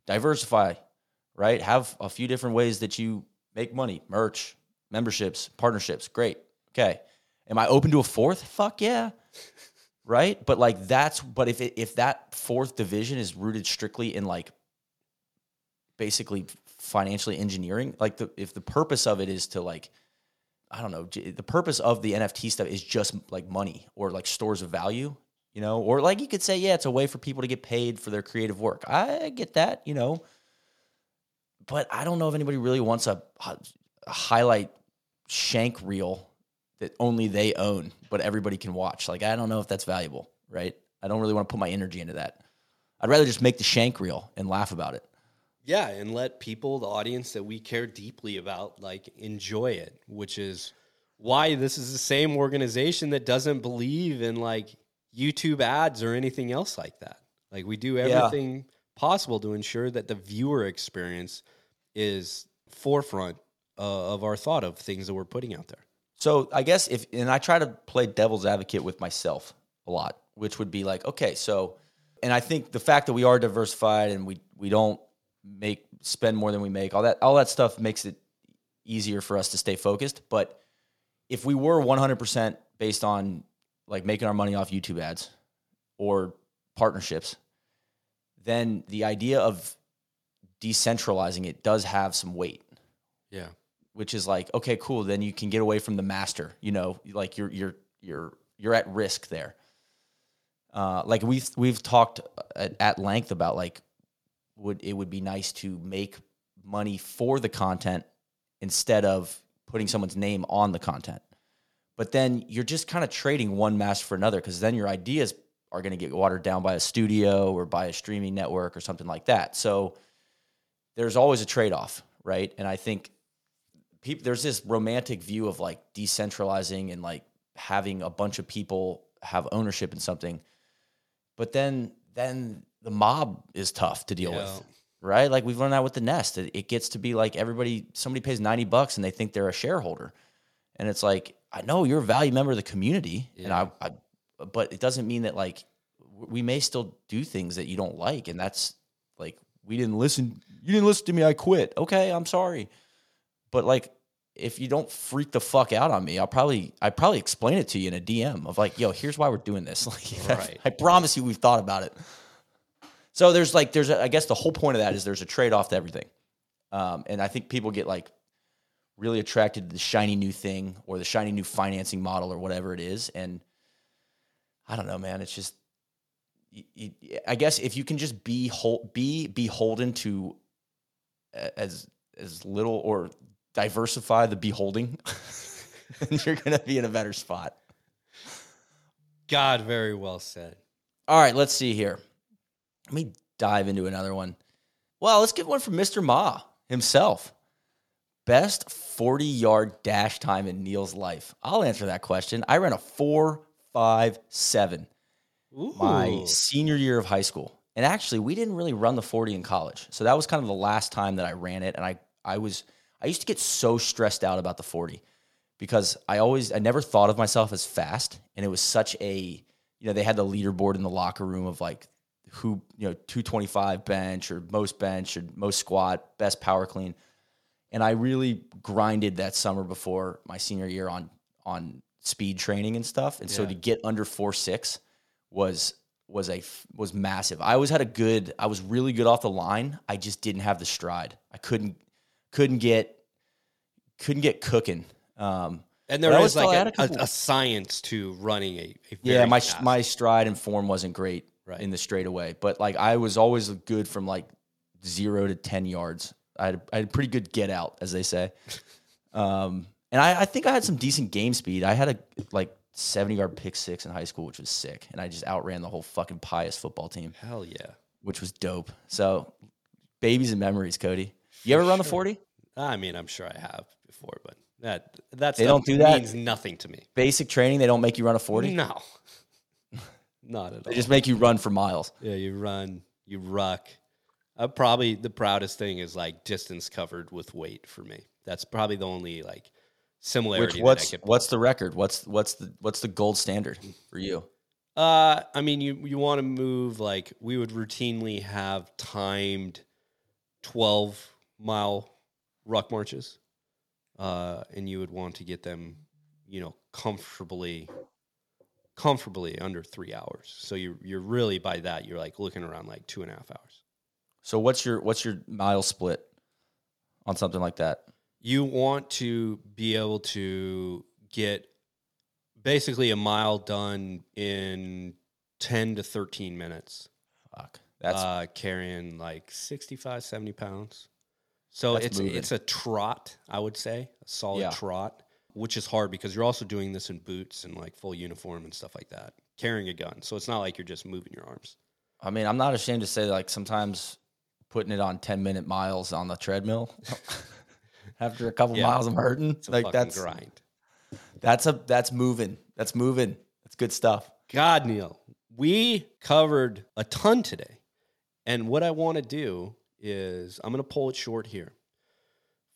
S2: Diversify, right? Have a few different ways that you make money, merch, memberships, partnerships. Great. Okay. Am I open to a fourth? Fuck yeah. [laughs] right? But like that's but if it, if that fourth division is rooted strictly in like basically financially engineering, like the if the purpose of it is to like I don't know, the purpose of the NFT stuff is just like money or like stores of value, you know, or like you could say, yeah, it's a way for people to get paid for their creative work. I get that, you know, but I don't know if anybody really wants a, a highlight shank reel that only they own, but everybody can watch. Like, I don't know if that's valuable, right? I don't really want to put my energy into that. I'd rather just make the shank reel and laugh about it.
S1: Yeah, and let people, the audience that we care deeply about, like enjoy it, which is why this is the same organization that doesn't believe in like YouTube ads or anything else like that. Like we do everything yeah. possible to ensure that the viewer experience is forefront uh, of our thought of things that we're putting out there.
S2: So I guess if and I try to play devil's advocate with myself a lot, which would be like, okay, so and I think the fact that we are diversified and we we don't make spend more than we make, all that all that stuff makes it easier for us to stay focused. But if we were 100% based on like making our money off YouTube ads or partnerships, then the idea of decentralizing it does have some weight.
S1: Yeah.
S2: Which is like, okay, cool, then you can get away from the master, you know, like you're you're you're you're at risk there. Uh, like we've we've talked at, at length about like would it would be nice to make money for the content instead of putting someone's name on the content. But then you're just kind of trading one master for another because then your ideas are going to get watered down by a studio or by a streaming network or something like that. So there's always a trade off, right? And I think people, there's this romantic view of like decentralizing and like having a bunch of people have ownership in something. But then then the mob is tough to deal yeah. with, right? Like we've learned that with the nest. It, it gets to be like everybody, somebody pays 90 bucks and they think they're a shareholder. And it's like, I know you're a value member of the community yeah. and I, I, but it doesn't mean that like we may still do things that you don't like. And that's like, we didn't listen. You didn't listen to me. I quit. Okay. I'm sorry. But like, if you don't freak the fuck out on me, I'll probably I probably explain it to you in a DM of like, yo, here's why we're doing this. [laughs] Like, right. I promise you, we've thought about it. So there's like there's a, I guess the whole point of that is there's a trade off to everything, um, and I think people get like really attracted to the shiny new thing or the shiny new financing model or whatever it is, and I don't know, man. It's just I guess if you can just be be beholden to as as little or diversify the beholding, [laughs] you're going to be in a better spot.
S1: God, very well said.
S2: All right, let's see here. Let me dive into another one. Well, let's get one from Mr. Ma himself. Best 40 yard dash time in Neil's life. I'll answer that question. I ran a 4.57 my senior year of high school. And actually, we didn't really run the 40 in college. So that was kind of the last time that I ran it. And I, I was, I used to get so stressed out about the 40 because I always, I never thought of myself as fast. And it was such a, you know, they had the leaderboard in the locker room of like who you know 225 bench or most bench or most squat, best power clean. And I really grinded that summer before my senior year on on speed training and stuff. And yeah. so to get under four six was was a was massive. I always had a good. I was really good off the line. I just didn't have the stride. I couldn't couldn't get couldn't get cooking. Um,
S1: and there was like a, a, a, science to running a, a
S2: yeah. My fast. my stride and form wasn't great right. in the straightaway. But like I was always good from like zero to ten yards. I had, I had pretty good get out, as they say. [laughs] um, and I, I think I had some decent game speed. I had a like seventy yard pick six in high school, which was sick, and I just outran the whole fucking Pius football team.
S1: Hell yeah,
S2: which was dope. So, babies and memories, Cody. You ever run the forty?
S1: I mean, I'm sure I have before, but that that's
S2: they don't do that
S1: means nothing to me.
S2: Basic training, they don't make you run a forty.
S1: No, not at
S2: all. They just make you run for miles.
S1: Yeah, you run, you ruck. Uh, probably the proudest thing is like distance covered with weight for me. That's probably the only like similarity.
S2: Which what's what's the record? What's what's the what's the gold standard for you?
S1: Uh, I mean, you you want to move like we would routinely have timed twelve mile ruck marches, uh, and you would want to get them, you know, comfortably comfortably under three hours. So you're you're really by that you're like looking around like two and a half hours.
S2: So what's your what's your mile split on something like that?
S1: You want to be able to get basically a mile done in ten to thirteen minutes.
S2: Fuck.
S1: That's uh, carrying like 65, 70 pounds. So it's moving. it's a trot, I would say, a solid yeah. trot which is hard because you're also doing this in boots and like full uniform and stuff like that, carrying a gun. So it's not like you're just moving your arms.
S2: I mean, I'm not ashamed to say like sometimes putting it on 10 minute miles on the treadmill [laughs] after a couple
S1: Yeah.
S2: miles I'm hurting. Like that's
S1: grind.
S2: that's a that's moving. That's moving. That's good stuff.
S1: God, Neil, we covered a ton today. And what I want to do is I'm going to pull it short here.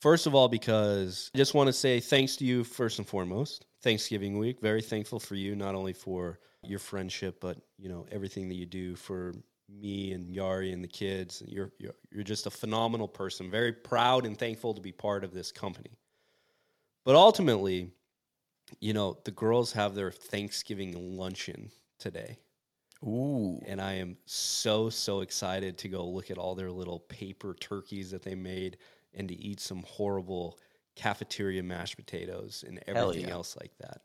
S1: First of all, because I just want to say thanks to you first and foremost. Thanksgiving week, very thankful for you, not only for your friendship, but you know everything that you do for me and Yari and the kids. You're you're, you're just a phenomenal person. Very proud and thankful to be part of this company. But ultimately, you know, the girls have their Thanksgiving luncheon today.
S2: Ooh.
S1: And I am so, so excited to go look at all their little paper turkeys that they made and to eat some horrible cafeteria mashed potatoes and everything
S2: yeah.
S1: else like that.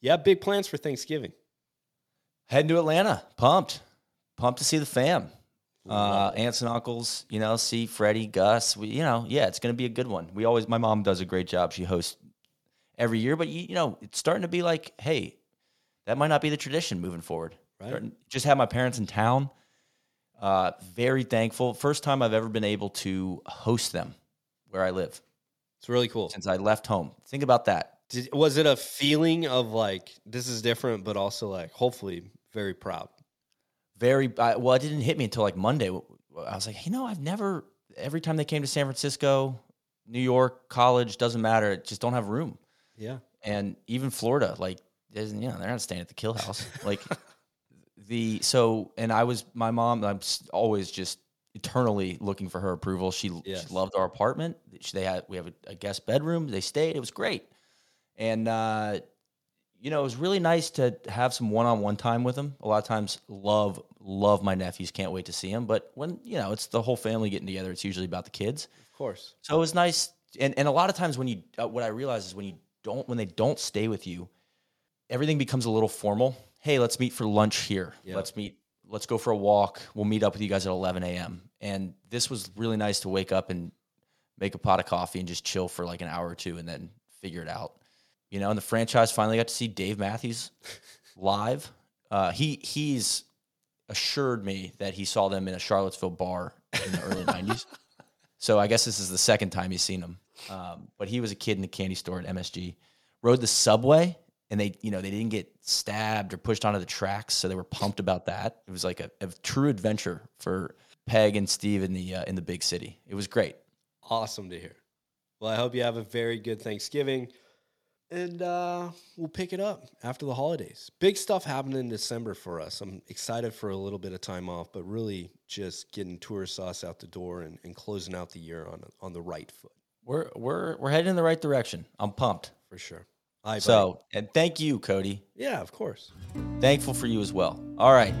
S1: Yeah, big plans for Thanksgiving.
S2: Heading to Atlanta. Pumped. Pumped to see the fam. Uh, aunts and uncles, you know, see Freddie, Gus. We, you know, yeah, it's going to be a good one. We always, my mom does a great job. She hosts every year, but you, you know, it's starting to be like, hey, that might not be the tradition moving forward.
S1: Right.
S2: Starting- Just have my parents in town. Uh, very thankful. First time I've ever been able to host them where I live
S1: It's really cool.
S2: since I left home. Think about that.
S1: Did, was it a feeling of like, this is different, but also like, hopefully, very proud?
S2: very I, well it didn't hit me until like monday i was like you know i've never every time they came to san francisco new york college doesn't matter just don't have room
S1: Yeah.
S2: and even florida like there's- you know they're not staying at the kill house like the so and i was my mom i'm always just eternally looking for her approval she,
S1: Yes.
S2: she loved our apartment she, they had we have a, a guest bedroom they stayed it was great and uh you know, it was really nice to have some one-on-one time with them. A lot of times, love love my nephews. Can't wait to see them. But when you know, it's the whole family getting together. It's usually about the kids.
S1: Of course.
S2: So it was nice. And and a lot of times when you, uh, what I realize is when you don't, when they don't stay with you, everything becomes a little formal. Hey, let's meet for lunch here.
S1: Yeah.
S2: Let's meet. Let's go for a walk. We'll meet up with you guys at 11 a.m. And this was really nice to wake up and make a pot of coffee and just chill for like an hour or two and then figure it out. You know, and the franchise finally got to see Dave Matthews [laughs] live. Uh, he he's assured me that he saw them in a Charlottesville bar in the early [laughs] '90s. So I guess this is the second time he's seen them. Um, but he was a kid in the candy store at MSG. Rode the subway, and they you know they didn't get stabbed or pushed onto the tracks, so they were pumped about that. It was like a, a true adventure for Peg and Steve in the uh, in the big city. It was great.
S1: Awesome to hear. Well, I hope you have a very good Thanksgiving. And uh, we'll pick it up after the holidays. Big stuff happening in December for us. I'm excited for a little bit of time off, but really just getting tour sauce out the door and, and closing out the year on on the right foot
S2: We're we're we're heading in the right direction. I'm pumped.
S1: for sure. Buddy.
S2: So and thank you, Cody.
S1: yeah, of course.
S2: Thankful for you as well. All right.